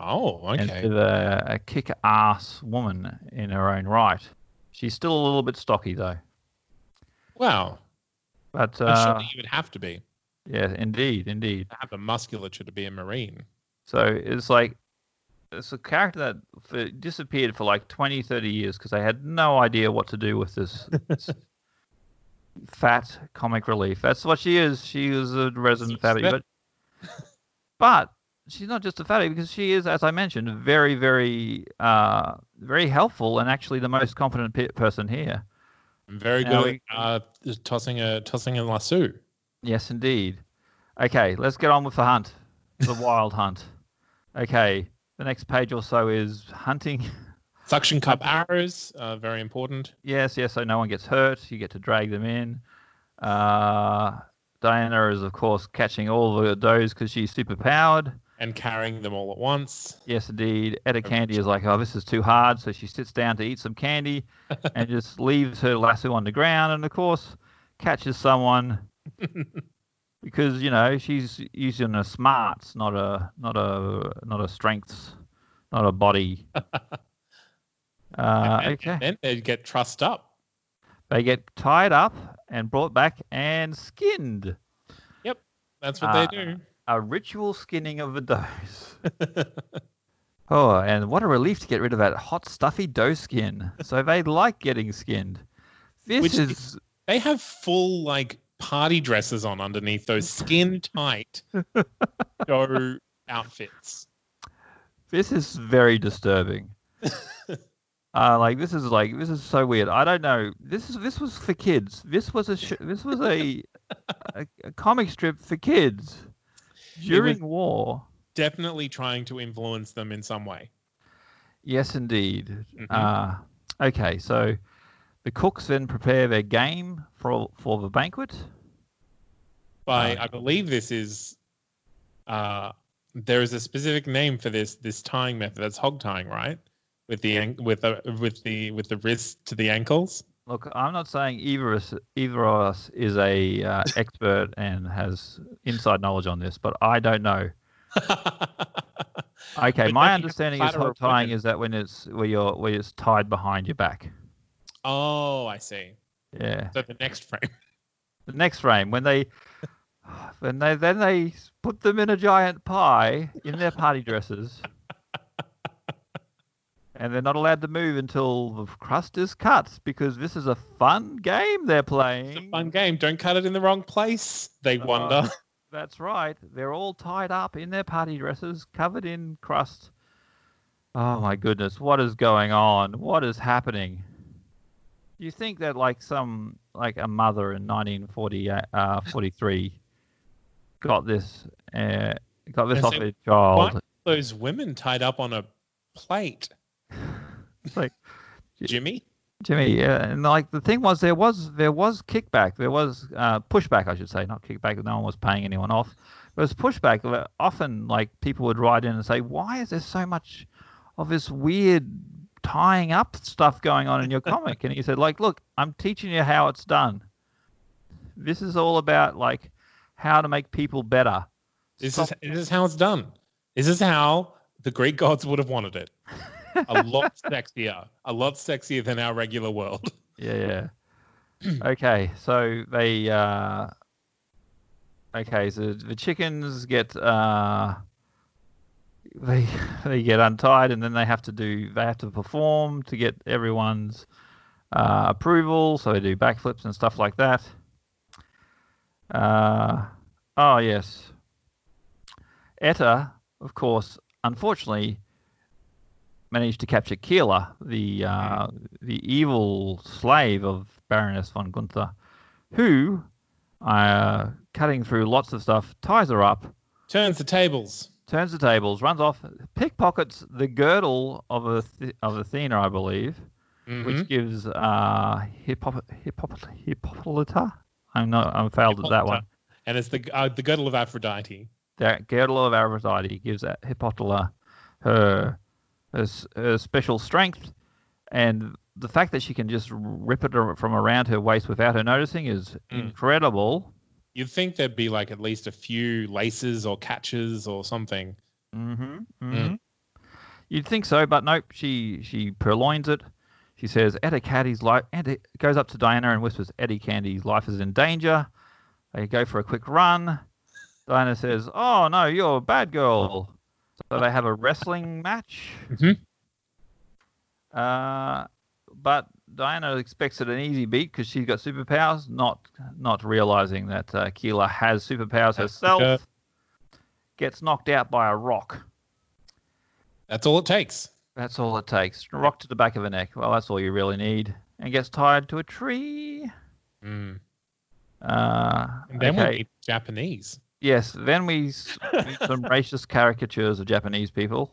Oh, and okay. she's a, a kick-ass woman in her own right. She's still a little bit stocky though, Wow. But uh, surely you would have to be yeah, indeed, indeed. have the musculature to be a marine. So it's like it's a character that for, disappeared for like 20, 30 years because they had no idea what to do with this, this fat comic relief. That's what she is. She is a resident fatty, fat. but but she's not just a fatty because she is, as I mentioned, very, very, uh, very helpful and actually the most competent pe- person here. Very Now good at uh, tossing a tossing a lasso. Yes, indeed. Okay, let's get on with the hunt, the wild hunt. Okay, the next page or so is hunting. Suction cup arrows, uh, very important. Yes, yes, so no one gets hurt. You get to drag them in. Uh, Diana is, of course, catching all the does because she's super powered. And carrying them all at once. Yes, indeed. Etta Candy is like, oh, this is too hard. So she sits down to eat some candy and just leaves her lasso on the ground and, of course, catches someone because, you know, she's using a smarts, not a, not a, not a strengths, not a body. Uh, and, okay. and then they get trussed up. They get tied up and brought back and skinned. Yep. That's what Uh, they do. A ritual skinning of the does. oh, and what a relief to get rid of that hot, stuffy doe skin. So they like getting skinned. This Which is They have full like party dresses on underneath those skin tight doe outfits. this is very disturbing. Uh, like this is like this is so weird. I don't know. This is this was for kids. This was a sh- this was a, a a comic strip for kids during war. Definitely trying to influence them in some way. Yes, indeed. Mhm. Uh, okay, so the cooks then prepare their game for for the banquet. By Uh, I believe this is uh there is a specific name for this this tying method. That's hog tying, right? With the with the with the with the wrist to the ankles. Look, I'm not saying either of us, either of us is a uh, expert and has inside knowledge on this, but I don't know. Okay, my understanding is of tying is that when it's where you're where it's tied behind your back. oh, I see. Yeah. So the next frame. The next frame when they when they then they put them in a giant pie in their party dresses. And they're not allowed to move until the crust is cut because this is a fun game they're playing. It's a fun game. Don't cut it in the wrong place. They Oh. wonder. That's right. They're all tied up in their party dresses, covered in crust. Oh my goodness, what is going on? What is happening? Do You think that like some like a mother in 1940 uh, 43 got this uh, got this And off so their child? Why those women tied up on a plate, like Jimmy? Jimmy, yeah, and like the thing was, there was there was kickback, there was uh, pushback, I should say, not kickback. No one was paying anyone off. There was pushback. Often, like people would write in and say, "Why is there so much of this weird tying up stuff going on in your comic?" and he said, "Like, look, I'm teaching you how it's done. This is all about like how to make people better." This Stop- is this is how it's done. This is how the Greek gods would have wanted it. A lot sexier, a lot sexier than our regular world. Yeah, yeah. okay, so they uh okay, so the chickens get uh they they get untied and then they have to do they have to perform to get everyone's uh, approval, so they do backflips and stuff like that. Uh oh yes. Etta, of course, unfortunately managed to capture Keela, the uh, the evil slave of Baroness von Gunther, who, uh, cutting through lots of stuff, ties her up, Turns the tables. turns the tables, runs off, pickpockets the girdle of a of Athena, I believe, Mhm. which gives uh, Hippop- Hippop- Hippolyta. I'm not. I'm failed at that one. And it's the uh, the girdle of Aphrodite. The girdle of Aphrodite gives Hippolyta her, her her special strength, and the fact that she can just rip it from around her waist without her noticing is Mm. incredible. You'd think there'd be like at least a few laces or catches or something. Mm-hmm. mm-hmm. You'd think so, but nope. She she purloins it. She says Etta Candy's life, and it goes up to Diana and whispers, "Etta Candy's life is in danger." They go for a quick run. Diana says, "Oh no, you're a bad girl." So they have a wrestling match. Mhm. Uh, but Diana expects it an easy beat because she's got superpowers, not not realizing that uh, Keela has superpowers herself. Okay. Gets knocked out by a rock. That's all it takes. That's all it takes. Rock to the back of her neck. Well, that's all you really need. And gets tied to a tree. Mm. Uh, And then okay. we meet Japanese. Yes. Then we some racist caricatures of Japanese people.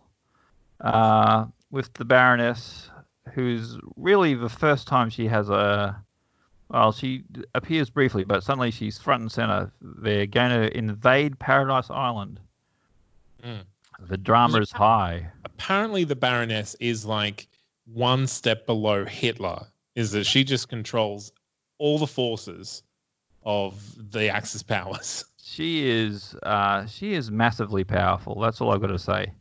Uh, with the Baroness, who's really the first time she has a. Well, she appears briefly, but suddenly she's front and center. They're going to invade Paradise Island. Mm. The drama is high. Apparently, the Baroness is like one step below Hitler. Is that she just controls all the forces of the Axis powers? she is uh, she is massively powerful. That's all I've got to say.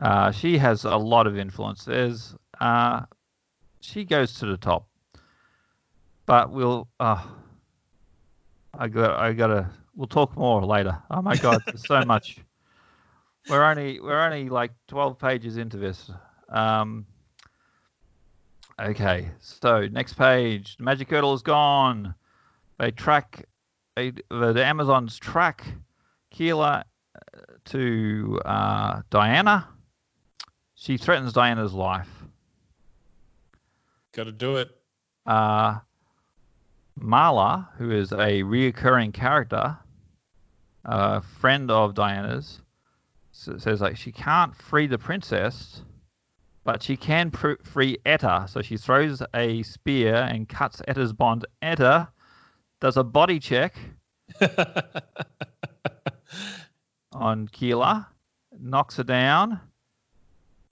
Uh, she has a lot of influence. There's uh, she goes to the top. But we'll uh, I got I gotta we'll talk more later. Oh my god, there's so much. We're only we're only like twelve pages into this. Um, okay, so next page. The magic girdle is gone. They track they, the, the Amazons track Keela uh, to uh, Diana. She threatens Diana's life. Got to do it. Uh, Mala, who is a reoccurring character, a friend of Diana's, says like she can't free the princess, but she can pr- free Etta. So she throws a spear and cuts Etta's bond. Etta does a body check on Keela, knocks her down,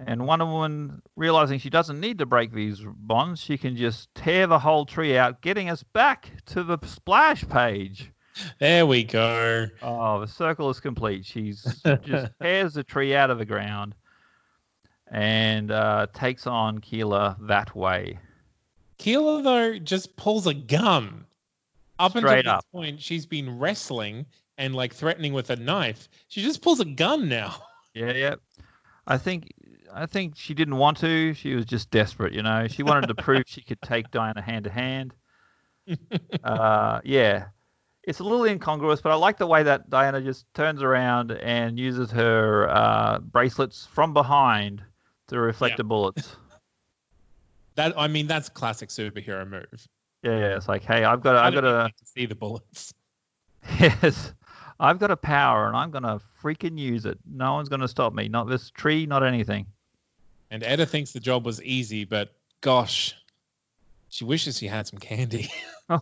and Wonder Woman, realizing she doesn't need to break these bonds, she can just tear the whole tree out, getting us back to the splash page. there we go. Oh, the circle is complete. She's just tears the tree out of the ground and uh, takes on Keela that way. Keela though just pulls a gun. Up Straight until up. this point, she's been wrestling and like threatening with a knife. She just pulls a gun now. Yeah, yeah. I think I think she didn't want to. She was just desperate, you know. She wanted to prove she could take Diana hand to hand. Uh, yeah, it's a little incongruous, but I like the way that Diana just turns around and uses her uh, bracelets from behind to reflect Yeah. the bullets. That I mean, that's classic superhero move. Yeah, yeah. It's like, hey, I've got, I I've got to, see the bullets. yes, I've got a power, and I'm gonna freaking use it. No one's gonna stop me. Not this tree, not anything. And Etta thinks the job was easy, but gosh, she wishes she had some candy.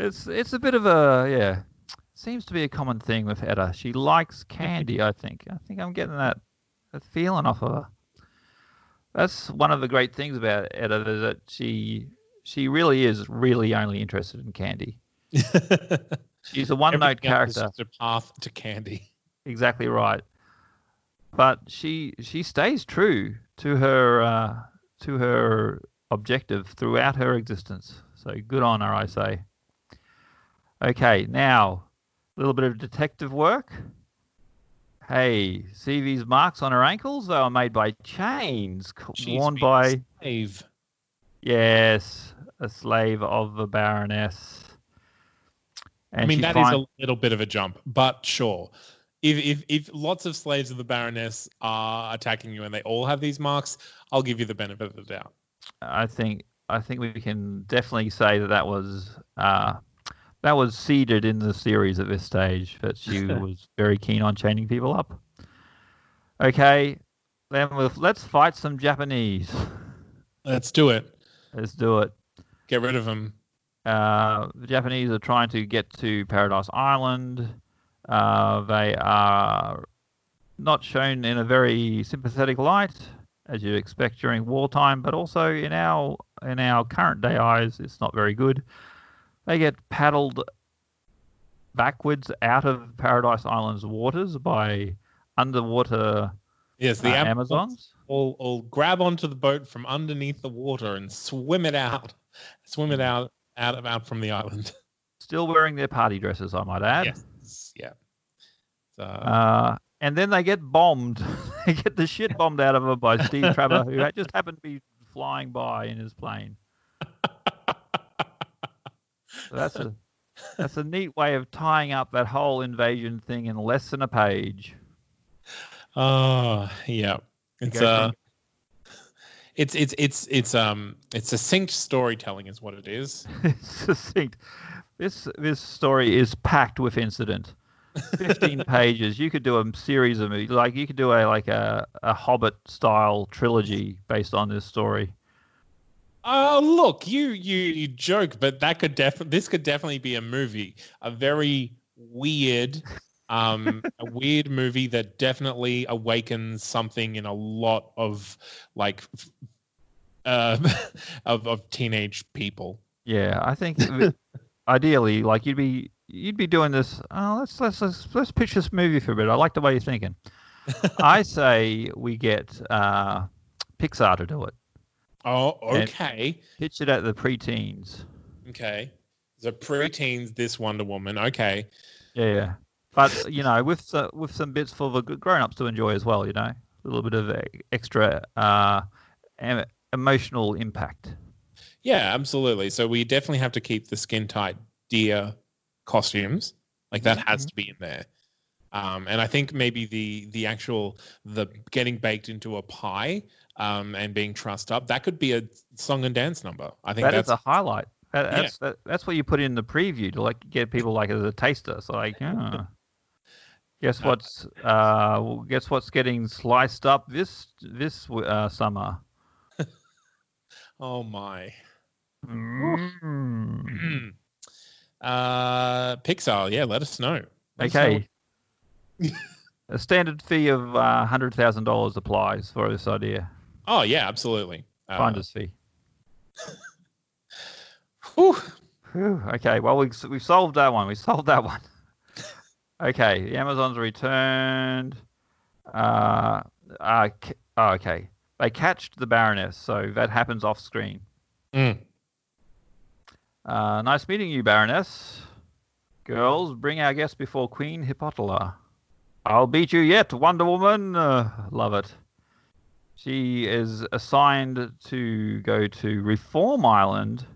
It's it's a bit of a yeah. Seems to be a common thing with Etta. She likes candy. I think. I think I'm getting that, that feeling off of her. That's one of the great things about Etta is that she she really is really only interested in candy. She's a one note character. just a path to candy. Exactly right. But she she stays true to her uh, to her objective throughout her existence. So good on her, I say. Okay, now a little bit of detective work. Hey, see these marks on her ankles? They were made by chains She's worn by a slave. yes, a slave of the Baroness. I mean, that is a little bit of a jump, but sure. If, if if lots of slaves of the Baroness are attacking you and they all have these marks, I'll give you the benefit of the doubt. I think I think we can definitely say that that was uh, that was seeded in the series at this stage. That she was very keen on chaining people up. Okay, then let's fight some Japanese. Let's do it. Let's do it. Get rid of them. Uh, the Japanese are trying to get to Paradise Island. Uh, they are not shown in a very sympathetic light, as you'd expect during wartime, but also in our in our current day eyes, it's not very good. They get paddled backwards out of Paradise Island's waters by underwater Yes, the uh, Amazons will, will grab onto the boat from underneath the water and swim it out, swim it out out of out from the island. Still wearing their party dresses, I might add. Yes, yeah. So Uh, and then they get bombed. they get the shit bombed out of them by Steve Trevor, who just happened to be flying by in his plane. So that's a that's a neat way of tying up that whole invasion thing in less than a page. Oh, yeah. It's uh it's it's it's it's um it's succinct storytelling is what it is. it's succinct. This this story is packed with incident. Fifteen pages. You could do a series of movies, like you could do a like a, a Hobbit style trilogy based on this story. Oh look, you you you joke, but that could definitely this could definitely be a movie. A very weird um a weird movie that definitely awakens something in a lot of like uh of of teenage people. Yeah, I think ideally, like you'd be you'd be doing this. Oh, let's let's let's let's pitch this movie for a bit. I like the way you're thinking. I say we get uh, Pixar to do it. Oh, okay. Pitch it at the preteens. Okay. So preteens this Wonder Woman. Okay. Yeah, yeah. But you know, with uh, with some bits for the grown-ups to enjoy as well. You know, a little bit of extra uh, emotional impact. Yeah, absolutely. So we definitely have to keep the skin tight deer costumes. Like that has to be in there. Um, and I think maybe the the actual the getting baked into a pie um, and being trussed up that could be a song and dance number. I think That that's a highlight. That, Yeah. that's that, that's what you put in the preview to like get people like as a taster. So like, ah. guess Uh, what's uh, well, guess what's getting sliced up this this uh, summer? oh my. Mm. uh, Pixar, yeah, let us know. Let us know Okay. a standard fee of uh, hundred thousand dollars applies for this idea. Oh yeah, absolutely. Uh, Finder's fee. whew. Whew, okay, well we've we've solved that one. We solved that one. Okay, the Amazons returned. Uh, uh, oh, okay, they catched the Baroness, so that happens off screen. Mm. Uh, nice meeting you, Baroness. Girls, bring our guest before Queen Hippotala. I'll beat you yet, Wonder Woman. Uh, love it. She is assigned to go to Reform Island.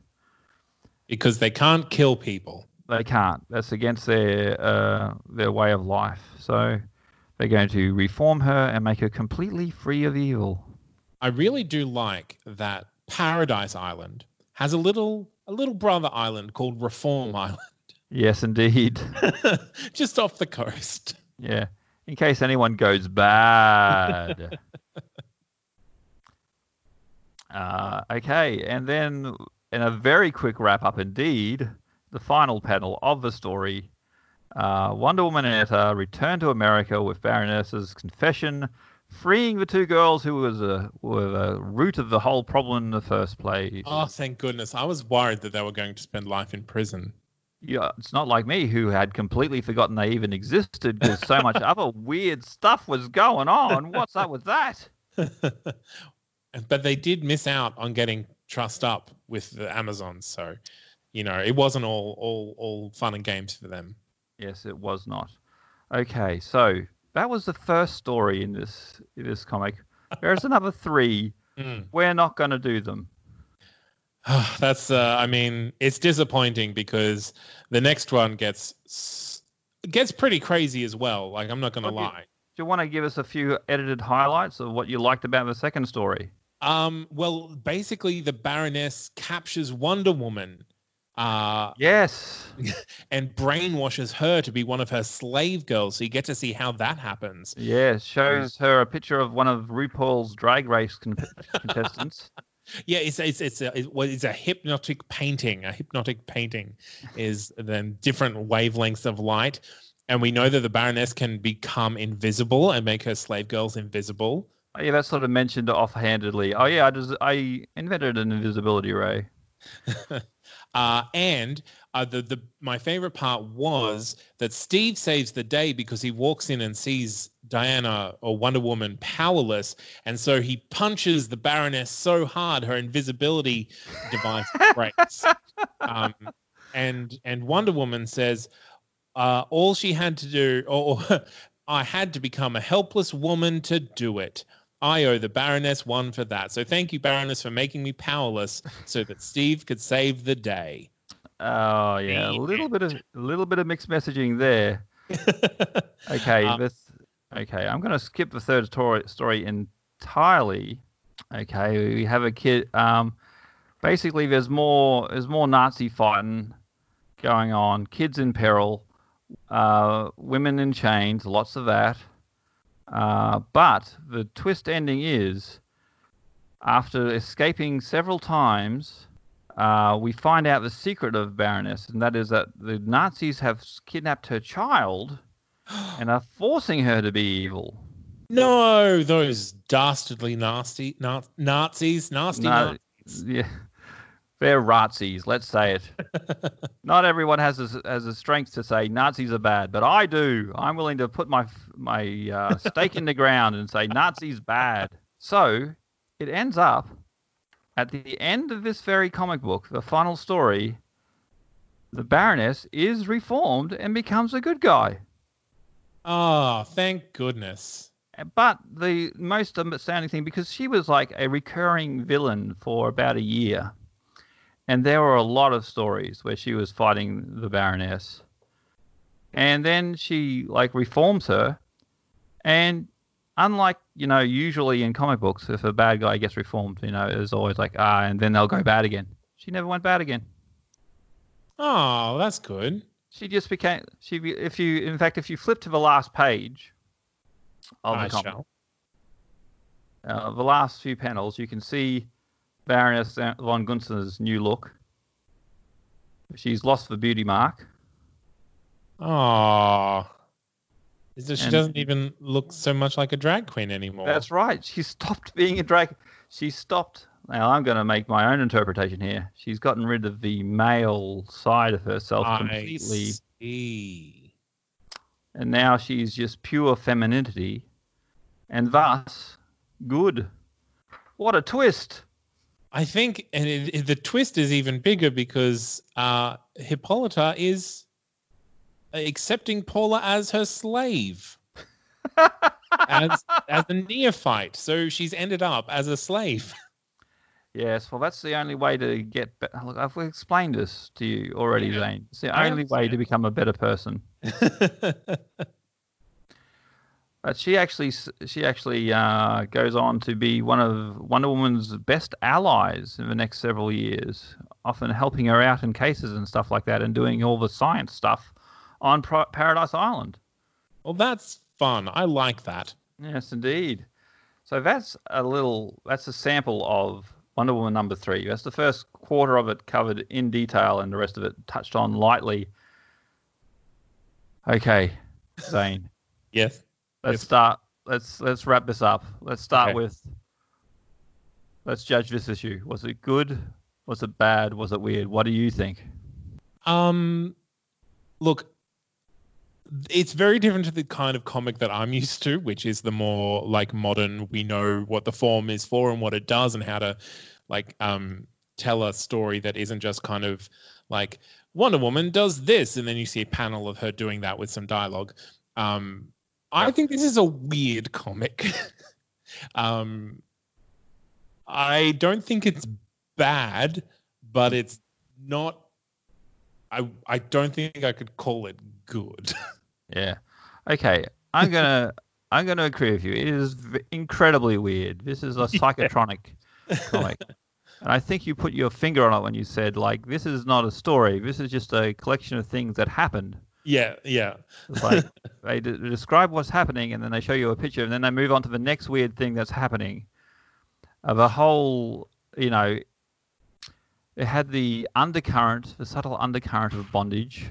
Because they can't kill people. They can't. That's against their uh, their way of life. So they're going to reform her and make her completely free of evil. I really do like that Paradise Island has a little a little brother island called Reform Island, Yes, indeed. just off the coast. Yeah. In case anyone goes bad. uh, okay. And then, in a very quick wrap up indeed, the final panel of the story uh, Wonder Woman and Etta return to America with Baroness's confession, freeing the two girls who was a, were the root of the whole problem in the first place. Oh, thank goodness! I was worried that they were going to spend life in prison. Yeah, it's not like me who had completely forgotten they even existed because so much other weird stuff was going on. What's up with that? but they did miss out on getting trussed up with the Amazons, so you know it wasn't all all all fun and games for them. Yes, it was not. Okay, so that was the first story in this in this comic. There's another three. Mm. We're not going to do them. That's uh, I mean it's disappointing because the next one gets gets pretty crazy as well. Like I'm not gonna Okay. lie. Do you want to give us a few edited highlights of what you liked about the second story? Um, well, basically, the Baroness captures Wonder Woman, uh, Yes. and brainwashes her to be one of her slave girls. So you get to see how that happens. Yes. Shows her a picture of one of RuPaul's drag race con- contestants. Yeah, it's it's it's a well, it's a hypnotic painting. A hypnotic painting is then different wavelengths of light, and we know that the Baroness can become invisible and make her slave girls invisible yeah, that's sort of mentioned offhandedly. Oh yeah, I just I invented an invisibility ray. uh, and uh, the the my favorite part was that Steve saves the day because he walks in and sees Diana or Wonder Woman powerless, and so he punches the Baroness so hard her invisibility device breaks. Um, and and Wonder Woman says, uh, "All she had to do, or, or I had to become a helpless woman to do it." I owe the Baroness one for that. So thank you, Baroness, for making me powerless so that Steve could save the day. Oh yeah, a little bit of a little bit of mixed messaging there. okay, um, this okay. I'm going to skip the third story, story entirely. Okay, we have a kid. Um, basically, there's more there's more Nazi fighting going on. Kids in peril, uh, women in chains, lots of that. Uh, but the twist ending is after escaping several times, uh, we find out the secret of Baroness, and that is that the Nazis have kidnapped her child and are forcing her to be evil. No, those dastardly nasty na- Nazis, nasty Na- Nazis. Yeah, they're Razzies. Let's say it. Not everyone has a, has the strength to say Nazis are bad, but I do. I'm willing to put my my uh, stake in the ground and say Nazis bad. So it ends up at the end of this very comic book, the final story. The Baroness is reformed and becomes a good guy. Oh, thank goodness. But the most astounding thing, because she was like a recurring villain for about a year and there were a lot of stories where she was fighting the Baroness, and then she like reforms her, and unlike you know usually in comic books, if a bad guy gets reformed, you know, it's always like ah, and then they'll go bad again. She never went bad again. Oh, that's good. She just became she. If you, in fact, if you flip to the last page of I the comic, uh, the last few panels, you can see Baroness von Gunther's new look. She's lost the beauty mark. Oh. She and doesn't even look so much like a drag queen anymore. That's right. She stopped being a drag. She stopped. Now I'm going to make my own interpretation here. She's gotten rid of the male side of herself I completely. See. And now she's just pure femininity, and thus good. What a twist! I think, and it, it, the twist is even bigger because uh, Hippolyta is accepting Paula as her slave, as as a neophyte. So she's ended up as a slave. Yes, well, that's the only way to get. Be- Look, I've explained this to you already, yeah. Zane. It's the only way to become a better person. But she actually she actually uh, goes on to be one of Wonder Woman's best allies in the next several years, often helping her out in cases and stuff like that, and doing all the science stuff on Pro- Paradise Island. Well, that's fun. I like that. Yes, indeed. So that's a little that's a sample of Wonder Woman number three. That's the first quarter of it covered in detail, and the rest of it touched on lightly. Okay, Zane. yes. Let's if, start. Let's let's wrap this up. Let's start okay. with. Let's judge this issue. Was it good? Was it bad? Was it weird? What do you think? Um, look, it's very different to the kind of comic that I'm used to, which is the more like modern. We know what the form is for and what it does, and how to like um tell a story that isn't just kind of like Wonder Woman does this, and then you see a panel of her doing that with some dialogue. Um, I think this is a weird comic. um, I don't think it's bad, but it's not. I I don't think I could call it good. yeah. Okay. I'm gonna I'm gonna agree with you. It is incredibly weird. This is a psychotronic comic. And I think you put your finger on it when you said, like, this is not a story. This is just a collection of things that happened. Yeah, yeah. like they d- describe what's happening, and then they show you a picture, and then they move on to the next weird thing that's happening. Of a whole, you know, it had the undercurrent, the subtle undercurrent of bondage,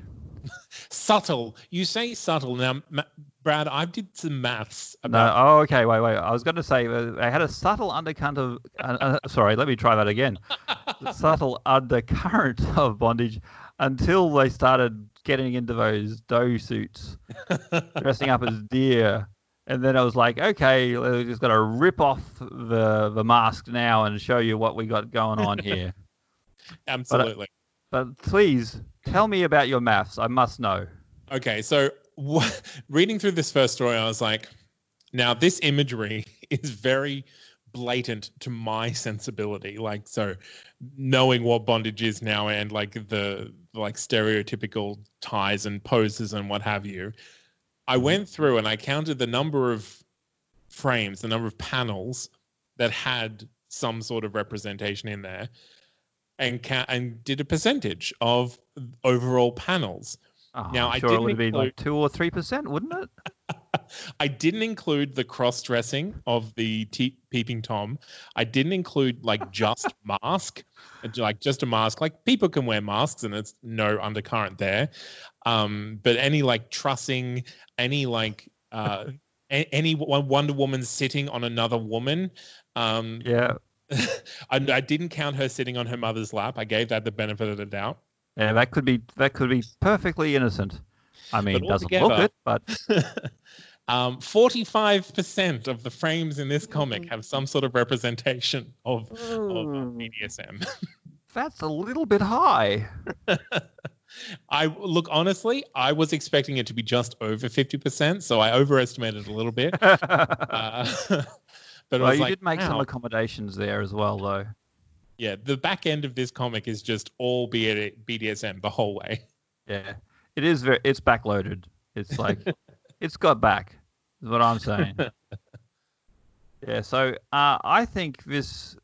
subtle. You say subtle. Now, Ma- Brad, I did some maths No, oh, okay, wait, wait. I was going to say uh, they had a subtle undercurrent of. Uh, uh, sorry, let me try that again. subtle undercurrent of bondage until they started getting into those doe suits, dressing up as deer, and then I was like, okay, we're just got to rip off the the mask now and show you what we got going on here. Uh, Absolutely. but please tell me about your maths. I must know. Okay, so reading through this first story, I was like, now this imagery is very blatant to my sensibility. Like, so knowing what bondage is now and like the like stereotypical ties and poses and what have you, I mm-hmm. went through and I counted the number of frames, the number of panels that had some sort of representation in there, and ca- and did a percentage of overall panels. Oh, Now, I'm sure it would have been like two or three percent, wouldn't it? I didn't include the cross dressing of the te- peeping tom. I didn't include like just mask, like just a mask. Like people can wear masks and it's no undercurrent there. Um, but any like trussing, any like uh, a- any Wonder Woman sitting on another woman. Um, Yeah. I, I didn't count her sitting on her mother's lap. I gave that the benefit of the doubt. Yeah, that could be that could be perfectly innocent. I mean, it doesn't look it, but um, 45% of the frames in this comic have some sort of representation of, of uh, BDSM. that's a little bit high. I look honestly, I was expecting it to be just over 50%, so I overestimated a little bit. Uh, but I well, was you like, did make some accommodations there as well, though. yeah, the back end of this comic is just all B- BDSM the whole way. Yeah, it is very. It's backloaded. It's like it's got back. Is what I'm saying. yeah. So uh, I think this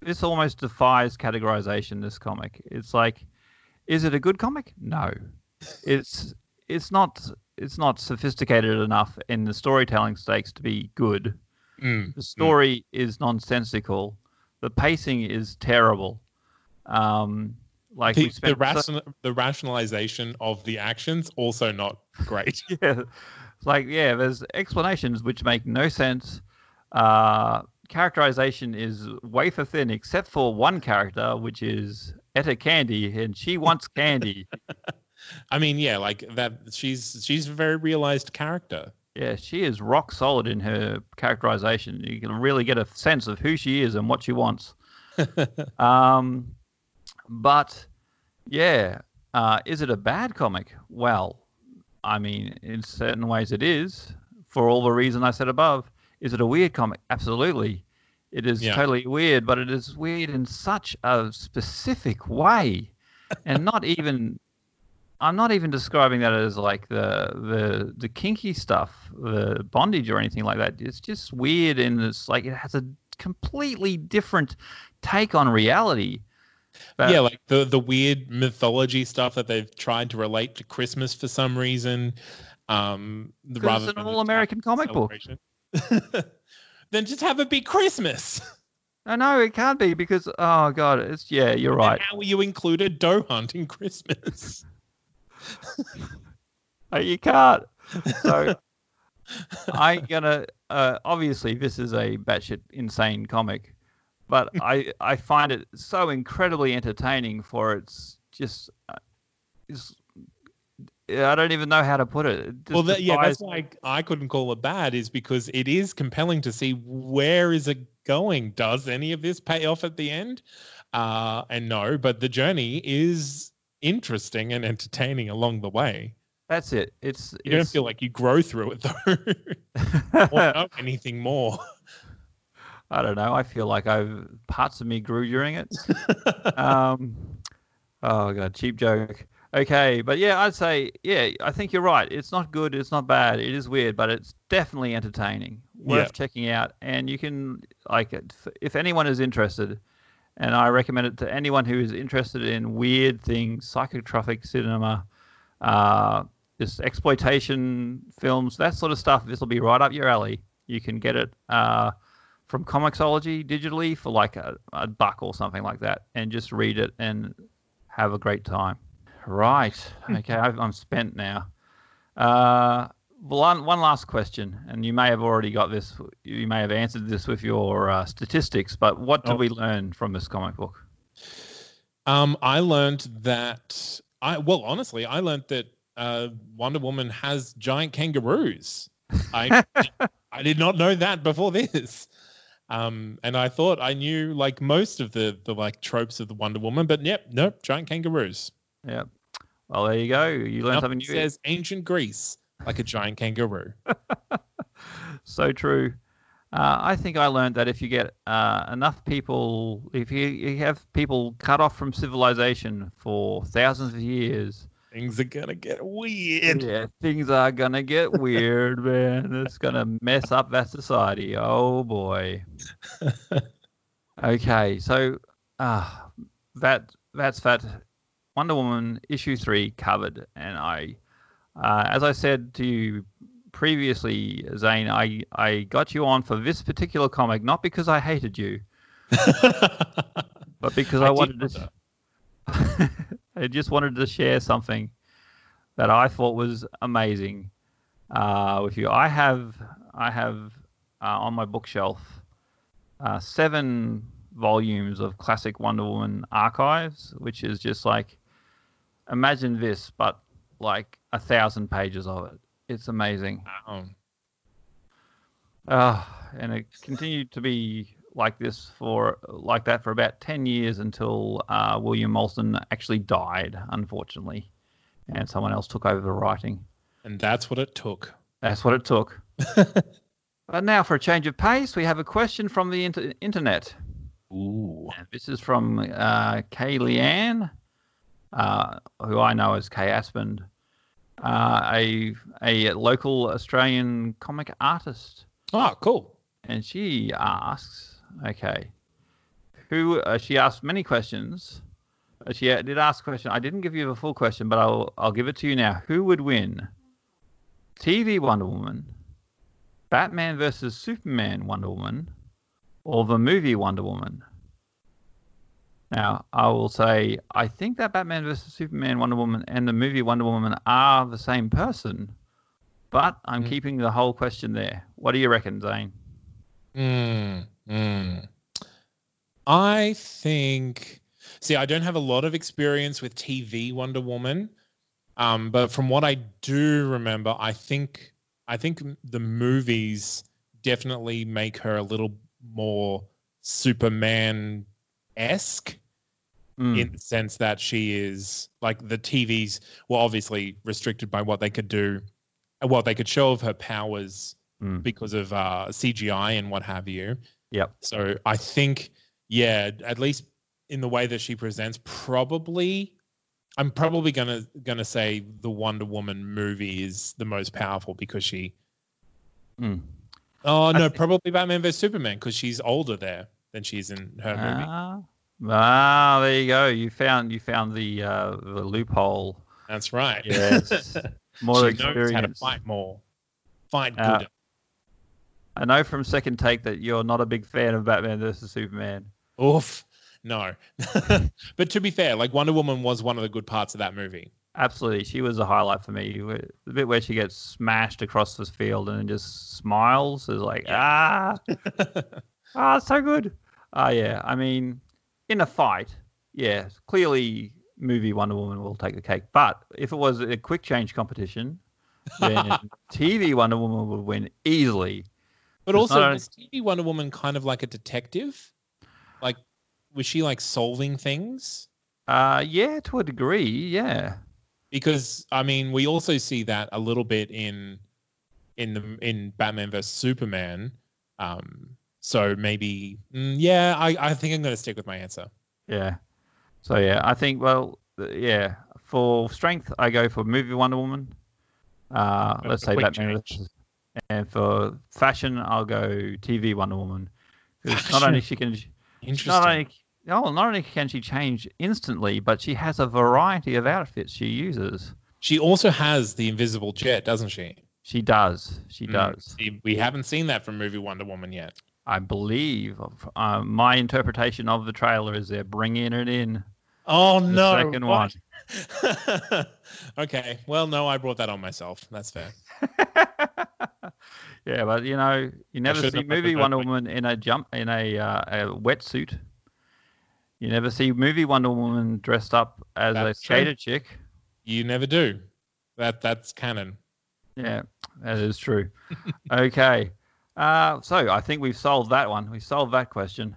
this almost defies categorization. This comic. It's like, is it a good comic? No. It's it's not it's not sophisticated enough in the storytelling stakes to be good. Mm. The story is nonsensical. The pacing is terrible. Um, like The, the, spent so- the rationalization of the actions also not great. yeah, like yeah, there's explanations which make no sense. Uh, characterization is wafer thin, except for one character, which is Etta Candy, and she wants candy. I mean, yeah, like that. She's she's a very realized character. yeah, she is rock solid in her characterization. You can really get a sense of who she is and what she wants. um, but yeah, uh, is it a bad comic? Well, I mean, in certain ways it is, for all the reason I said above. Is it a weird comic? Absolutely. It is Yeah. totally weird, but it is weird in such a specific way. and not even I'm not even describing that as like the the the kinky stuff, the bondage or anything like that. It's just weird and it's like it has a completely different take on reality. But- yeah, like the the weird mythology stuff that they've tried to relate to Christmas for some reason. Um, rather it's an all-American just have a comic book. then just have it be Christmas. No, no, it can't be because oh god, it's yeah, you're right. And how will you include a doe hunt in Christmas? Uh, You can't. So I'm gonna uh, obviously this is a batshit insane comic, but I I find it so incredibly entertaining for its just uh, it's, I don't even know how to put it. it well, that, yeah, that's why I couldn't call it bad, is because it is compelling to see where is it going. Does any of this pay off at the end? Uh, and no, but the journey is interesting and entertaining along the way. that's it. It's You don't feel like you grow through it though, or know anything more. I don't know. I feel like I've parts of me grew during it. um, oh god, cheap joke. Okay, but yeah, I'd say yeah. I think you're right. It's not good. It's not bad. It is weird, but it's definitely entertaining. Worth Yeah. checking out. And you can like if anyone is interested. And I recommend it to anyone who is interested in weird things, psychotropic cinema, uh, just exploitation films, that sort of stuff. This will be right up your alley. You can get it uh, from Comixology digitally for like a, a buck or something like that, and just read it and have a great time. Right. Okay, I've, I'm spent now. Uh, one one last question, and you may have already got this. You may have answered this with your uh, statistics, but what did Oh. we learn from this comic book? Um, I learned that I well, honestly, I learned that uh, Wonder Woman has giant kangaroos. I I did not know that before this. Um, and I thought I knew like most of the the like tropes of the Wonder Woman, but yep, nope, giant kangaroos. Yeah. Well, there you go. You learned something new. says ancient Greece like a giant kangaroo. so true. Uh, I think I learned that if you get uh, enough people, if you, you have people cut off from civilization for thousands of years, Things are gonna get weird. yeah, things are gonna get weird, man. It's gonna mess up that society. Oh boy. okay, so uh, that that's that Wonder Woman issue three covered, and I, uh, as I said to you previously, Zane, I I got you on for this particular comic not because I hated you, but because I, I wanted to. I just wanted to share something that I thought was amazing uh, with you. I have I have uh, on my bookshelf uh, seven volumes of classic Wonder Woman archives, which is just like imagine this, but like a thousand pages of it. It's amazing. Um, Uh, and it continued to be like this for like that for about 10 years until uh, William Moulton actually died, unfortunately, and someone else took over the writing. and that's what it took. That's what it took. but now, for a change of pace, we have a question from the inter- internet. Ooh. And this is from uh, Kay Leanne, uh, who I know as Kay Aspend, uh, a a local Australian comic artist. Oh, cool. and she asks, okay, who? Uh, she asked many questions. Uh, she uh, did ask a question. I didn't give you the full question, but I'll I'll give it to you now. Who would win? TV Wonder Woman, Batman versus Superman Wonder Woman, or the movie Wonder Woman? Now, I will say I think that Batman versus Superman Wonder Woman and the movie Wonder Woman are the same person, but I'm Mm. keeping the whole question there. What do you reckon, Zane? Mm, mm. I think. See, I don't have a lot of experience with TV Wonder Woman, um, but from what I do remember, I think I think the movies definitely make her a little more Superman esque Mm. in the sense that she is like the TVs were obviously restricted by what they could do, what they could show of her powers Mm. because of uh, CGI and what have you. Yep. So I think, yeah, at least in the way that she presents, probably, I'm probably gonna gonna say the Wonder Woman movie is the most powerful because she. Mm. Oh no, thi- probably Batman vs Superman because she's older there than she's in her movie. Ah, ah, there you go. You found you found the uh, the loophole. That's right. Yes. More she experience. knows how to fight more. Fight Uh, good. I know from second take that you're not a big fan of Batman versus Superman. Oof. No. but to be fair, like Wonder Woman was one of the good parts of that movie. Absolutely, she was a highlight for me. The bit where she gets smashed across this field and then just smiles is like ah, ah, so good. Ah, yeah. I mean, in a fight, yeah, clearly movie Wonder Woman will take the cake. But if it was a quick change competition, then TV Wonder Woman would win easily. But It's also, not was TV Wonder Woman kind of like a detective? Like, was she like solving things? Uh, yeah, to a degree, yeah. Because I mean, we also see that a little bit in in the in Batman vs Superman. Um, so maybe, mm, yeah, I, I think I'm going to stick with my answer. Yeah. So yeah, I think well, yeah. For strength, I go for movie Wonder Woman. Uh, let's say Batman. change. And for fashion, I'll go TV Wonder Woman. not only she can, Interesting. not only oh, not only can she change instantly, but she has a variety of outfits she uses. she also has the invisible jet, doesn't she? She does. She Mm, does. we haven't seen that from movie Wonder Woman yet. I believe. Uh, my interpretation of the trailer is they're bringing it in. Oh The no! second one. one. okay. Well, no, I brought that on myself. That's fair. yeah, but you know, you never see movie Wonder. Woman in a jump in a, uh, a wetsuit. You never see movie Wonder Woman dressed up as That's a true. chick. You never do. That that's canon. Yeah, that is true. okay, uh, so I think we've solved that one. We solved that question.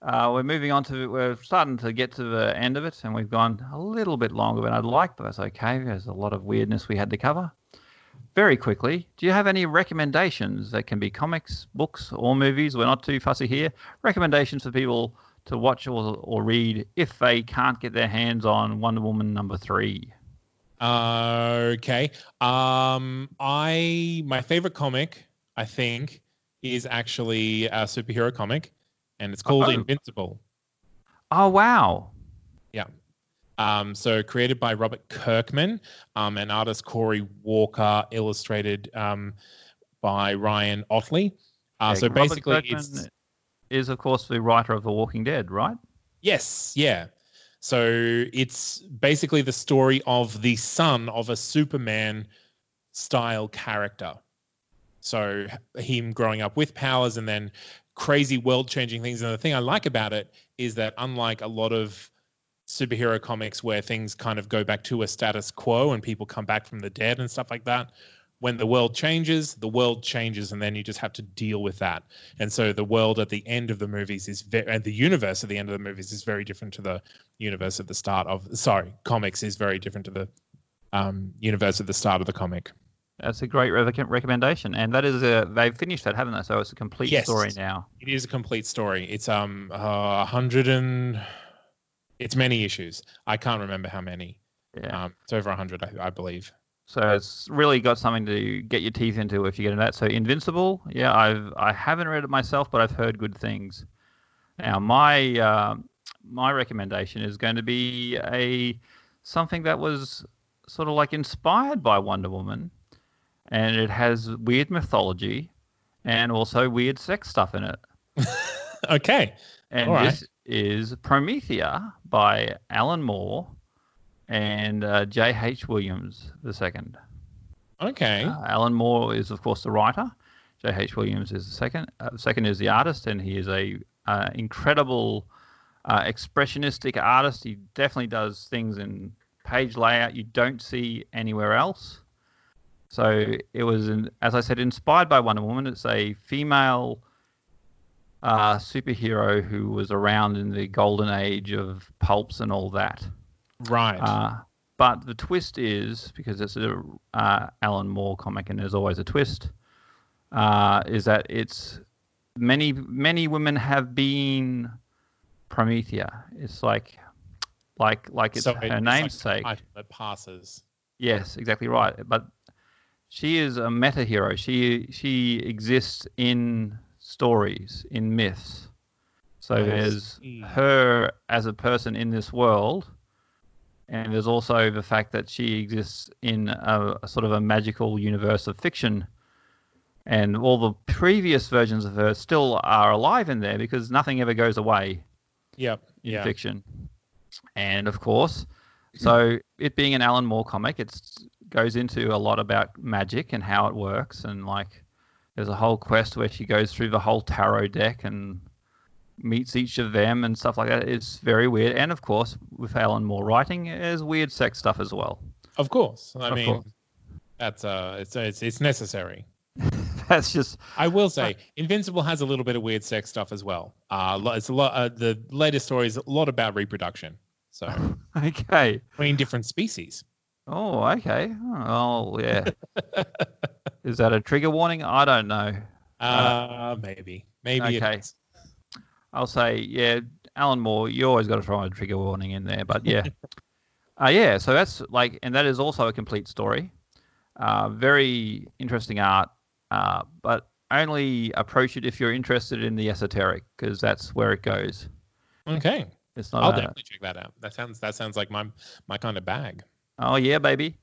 Uh, we're moving on to we're starting to get to the end of it, and we've gone a little bit longer than I'd like, but that's okay. There's a lot of weirdness we had to cover. Very quickly, do you have any recommendations that can be comics, books, or movies? We're not too fussy here. Recommendations for people to watch or, or read if they can't get their hands on Wonder Woman number three. Okay. Um, I my favorite comic, I think, is actually a superhero comic, and it's called Oh. Invincible. Oh wow! Yeah. Um, so created by Robert Kirkman um, and artist Corey Walker, illustrated um, by Ryan Ottley. Uh, so Robert basically, Kirkman is of course the writer of The Walking Dead, right? Yes, yeah. So it's basically the story of the son of a Superman style character. So him growing up with powers and then crazy world changing things. And the thing I like about it is that unlike a lot of superhero comics where things kind of go back to a status quo and people come back from the dead and stuff like that, when the world changes, the world changes, and then you just have to deal with that. And so the world at the end of the movies is very, and the universe at the end of the movies is very different to the universe at the start of. Sorry, comics is very different to the um, universe at the start of the comic. That's a great re- recommendation, and that is a they've finished that, haven't they? So it's a complete Yes. story now. It is a complete story. It's um a hundred and it's many issues. I can't remember how many. Yeah. Um, it's over hundred, I, I believe. So it's really got something to get your teeth into if you get into that. So Invincible, yeah, I've I haven't read it myself, but I've heard good things. Now my uh, my recommendation is going to be a something that was sort of like inspired by Wonder Woman, and it has weird mythology and also weird sex stuff in it. Okay. And All right. this is Promethea by Alan Moore and uh, J.H. Williams II. Okay. Uh, Alan Moore is, of course, the writer. J.H. Williams is the second. Uh, second is the artist, and he is a uh, incredible uh, expressionistic artist. He definitely does things in page layout you don't see anywhere else. So it was, in, as I said, inspired by Wonder Woman. It's a female uh, superhero who was around in the golden age of pulps and all that. right. Uh, but the twist is because it's a uh, Alan Moore comic, and there's always a twist. Uh, is that it's many many women have been Promethea. It's like like like it's so her it's namesake. title that passes. Yes, exactly right. But she is a meta hero. She she exists in stories, in myths. So there's her as a person in this world, and there's also the fact that she exists in a, a sort of a magical universe of fiction. And all the previous versions of her still are alive in there because nothing ever goes away Yep. in Yeah. fiction. And of course, so it being an Alan Moore comic, it goes into a lot about magic and how it works. And like, there's a whole quest where she goes through the whole tarot deck and meets each of them and stuff like that. It's very weird. And of course, with Alan Moore writing, there's weird sex stuff as well. Of course. I Of mean, course. that's uh, it's it's it's necessary. That's just I will say, Invincible has a little bit of weird sex stuff as well. Uh, it's a lot. Uh, the latest story is a lot about reproduction. So okay. between different species. Oh, okay. Oh, yeah. Is that a trigger warning? I don't know. Uh, maybe, maybe. okay. I'll say, yeah, Alan Moore, you always got to throw a trigger warning in there, but yeah. uh, yeah, so that's like, and that is also a complete story. Uh, very interesting art, uh, but only approach it if you're interested in the esoteric, because that's where it goes. Okay, It's not I'll a, definitely check that out. That sounds that sounds like my my kind of bag. oh, yeah, baby.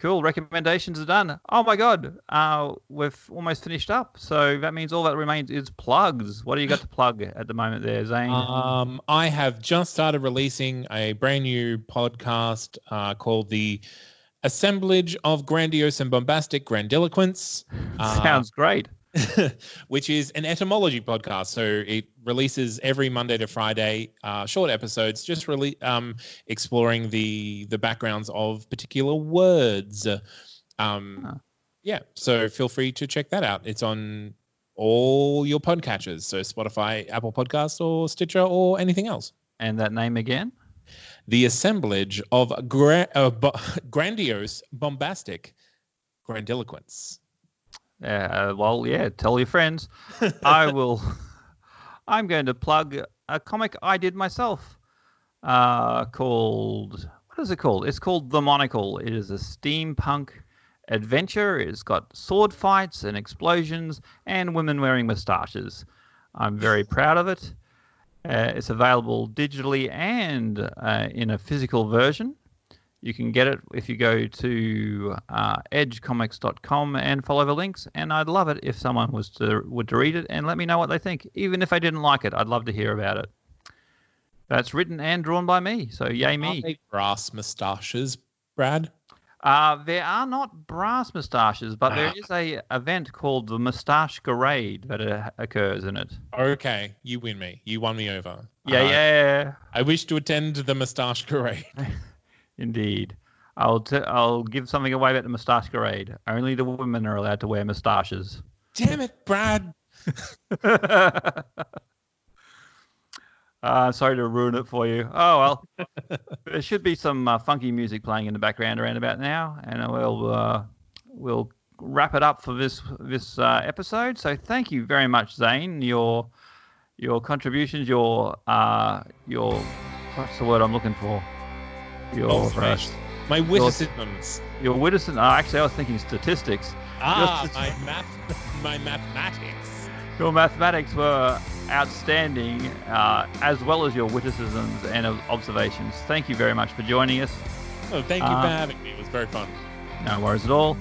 Cool. Recommendations are done. Oh my god, uh, we've almost finished up. So that means all that remains is plugs. What do you got to plug at the moment there, Zane? Um, I have just started releasing a brand new podcast uh, called the Assemblage of Grandiose and Bombastic Grandiloquence. Uh, Sounds great. which is an etymology podcast. So it releases every Monday to Friday, uh, short episodes, just really um, exploring the the backgrounds of particular words. Um, Huh. Yeah, so feel free to check that out. It's on all your podcatchers, so Spotify, Apple Podcasts, or Stitcher, or anything else. And that name again? The assemblage of gra- uh, bo- grandiose, bombastic grandiloquence. Uh, well, yeah, tell your friends. I will. I'm going to plug a comic I did myself uh, called. What is it called? It's called The Monocle. It is a steampunk adventure. It's got sword fights and explosions and women wearing moustaches. I'm very proud of it. Uh, it's available digitally and uh, in a physical version. You can get it if you go to uh, edgecomics.com and follow the links. And I'd love it if someone was to would to read it and let me know what they think. Even if I didn't like it, I'd love to hear about it. That's written and drawn by me, so yay Are me. they brass moustaches, Brad? Uh, there are not brass moustaches, but there Ah. is a event called the Moustache Parade that uh, occurs in it. Okay, you win me. You won me over. Yeah, Uh, yeah, I wish to attend the moustache parade. indeed. I'll t- I'll give something away about the Moustache parade. Only the women are allowed to wear moustaches. Damn it, Brad. uh, sorry to ruin it for you. Oh well, there should be some uh, funky music playing in the background around about now, and we'll uh, we'll wrap it up for this this uh, episode. So thank you very much, Zane. Your your contributions, your uh, your what's the word I'm looking for? Your uh, My witticisms. your witticism. Oh, actually, I was thinking statistics. Ah, Your my math, my mathematics. Your mathematics were outstanding, uh, as well as your witticisms and ob- observations. Thank you very much for joining us. Oh, thank you Uh, for having me. It was very fun. No worries at all.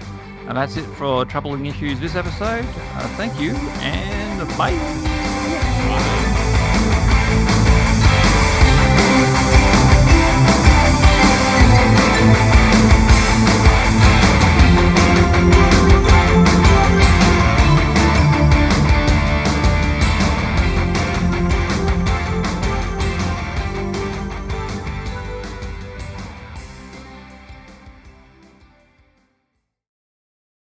And that's it for Troubling Issues this episode. Uh, thank you, and bye. Bye.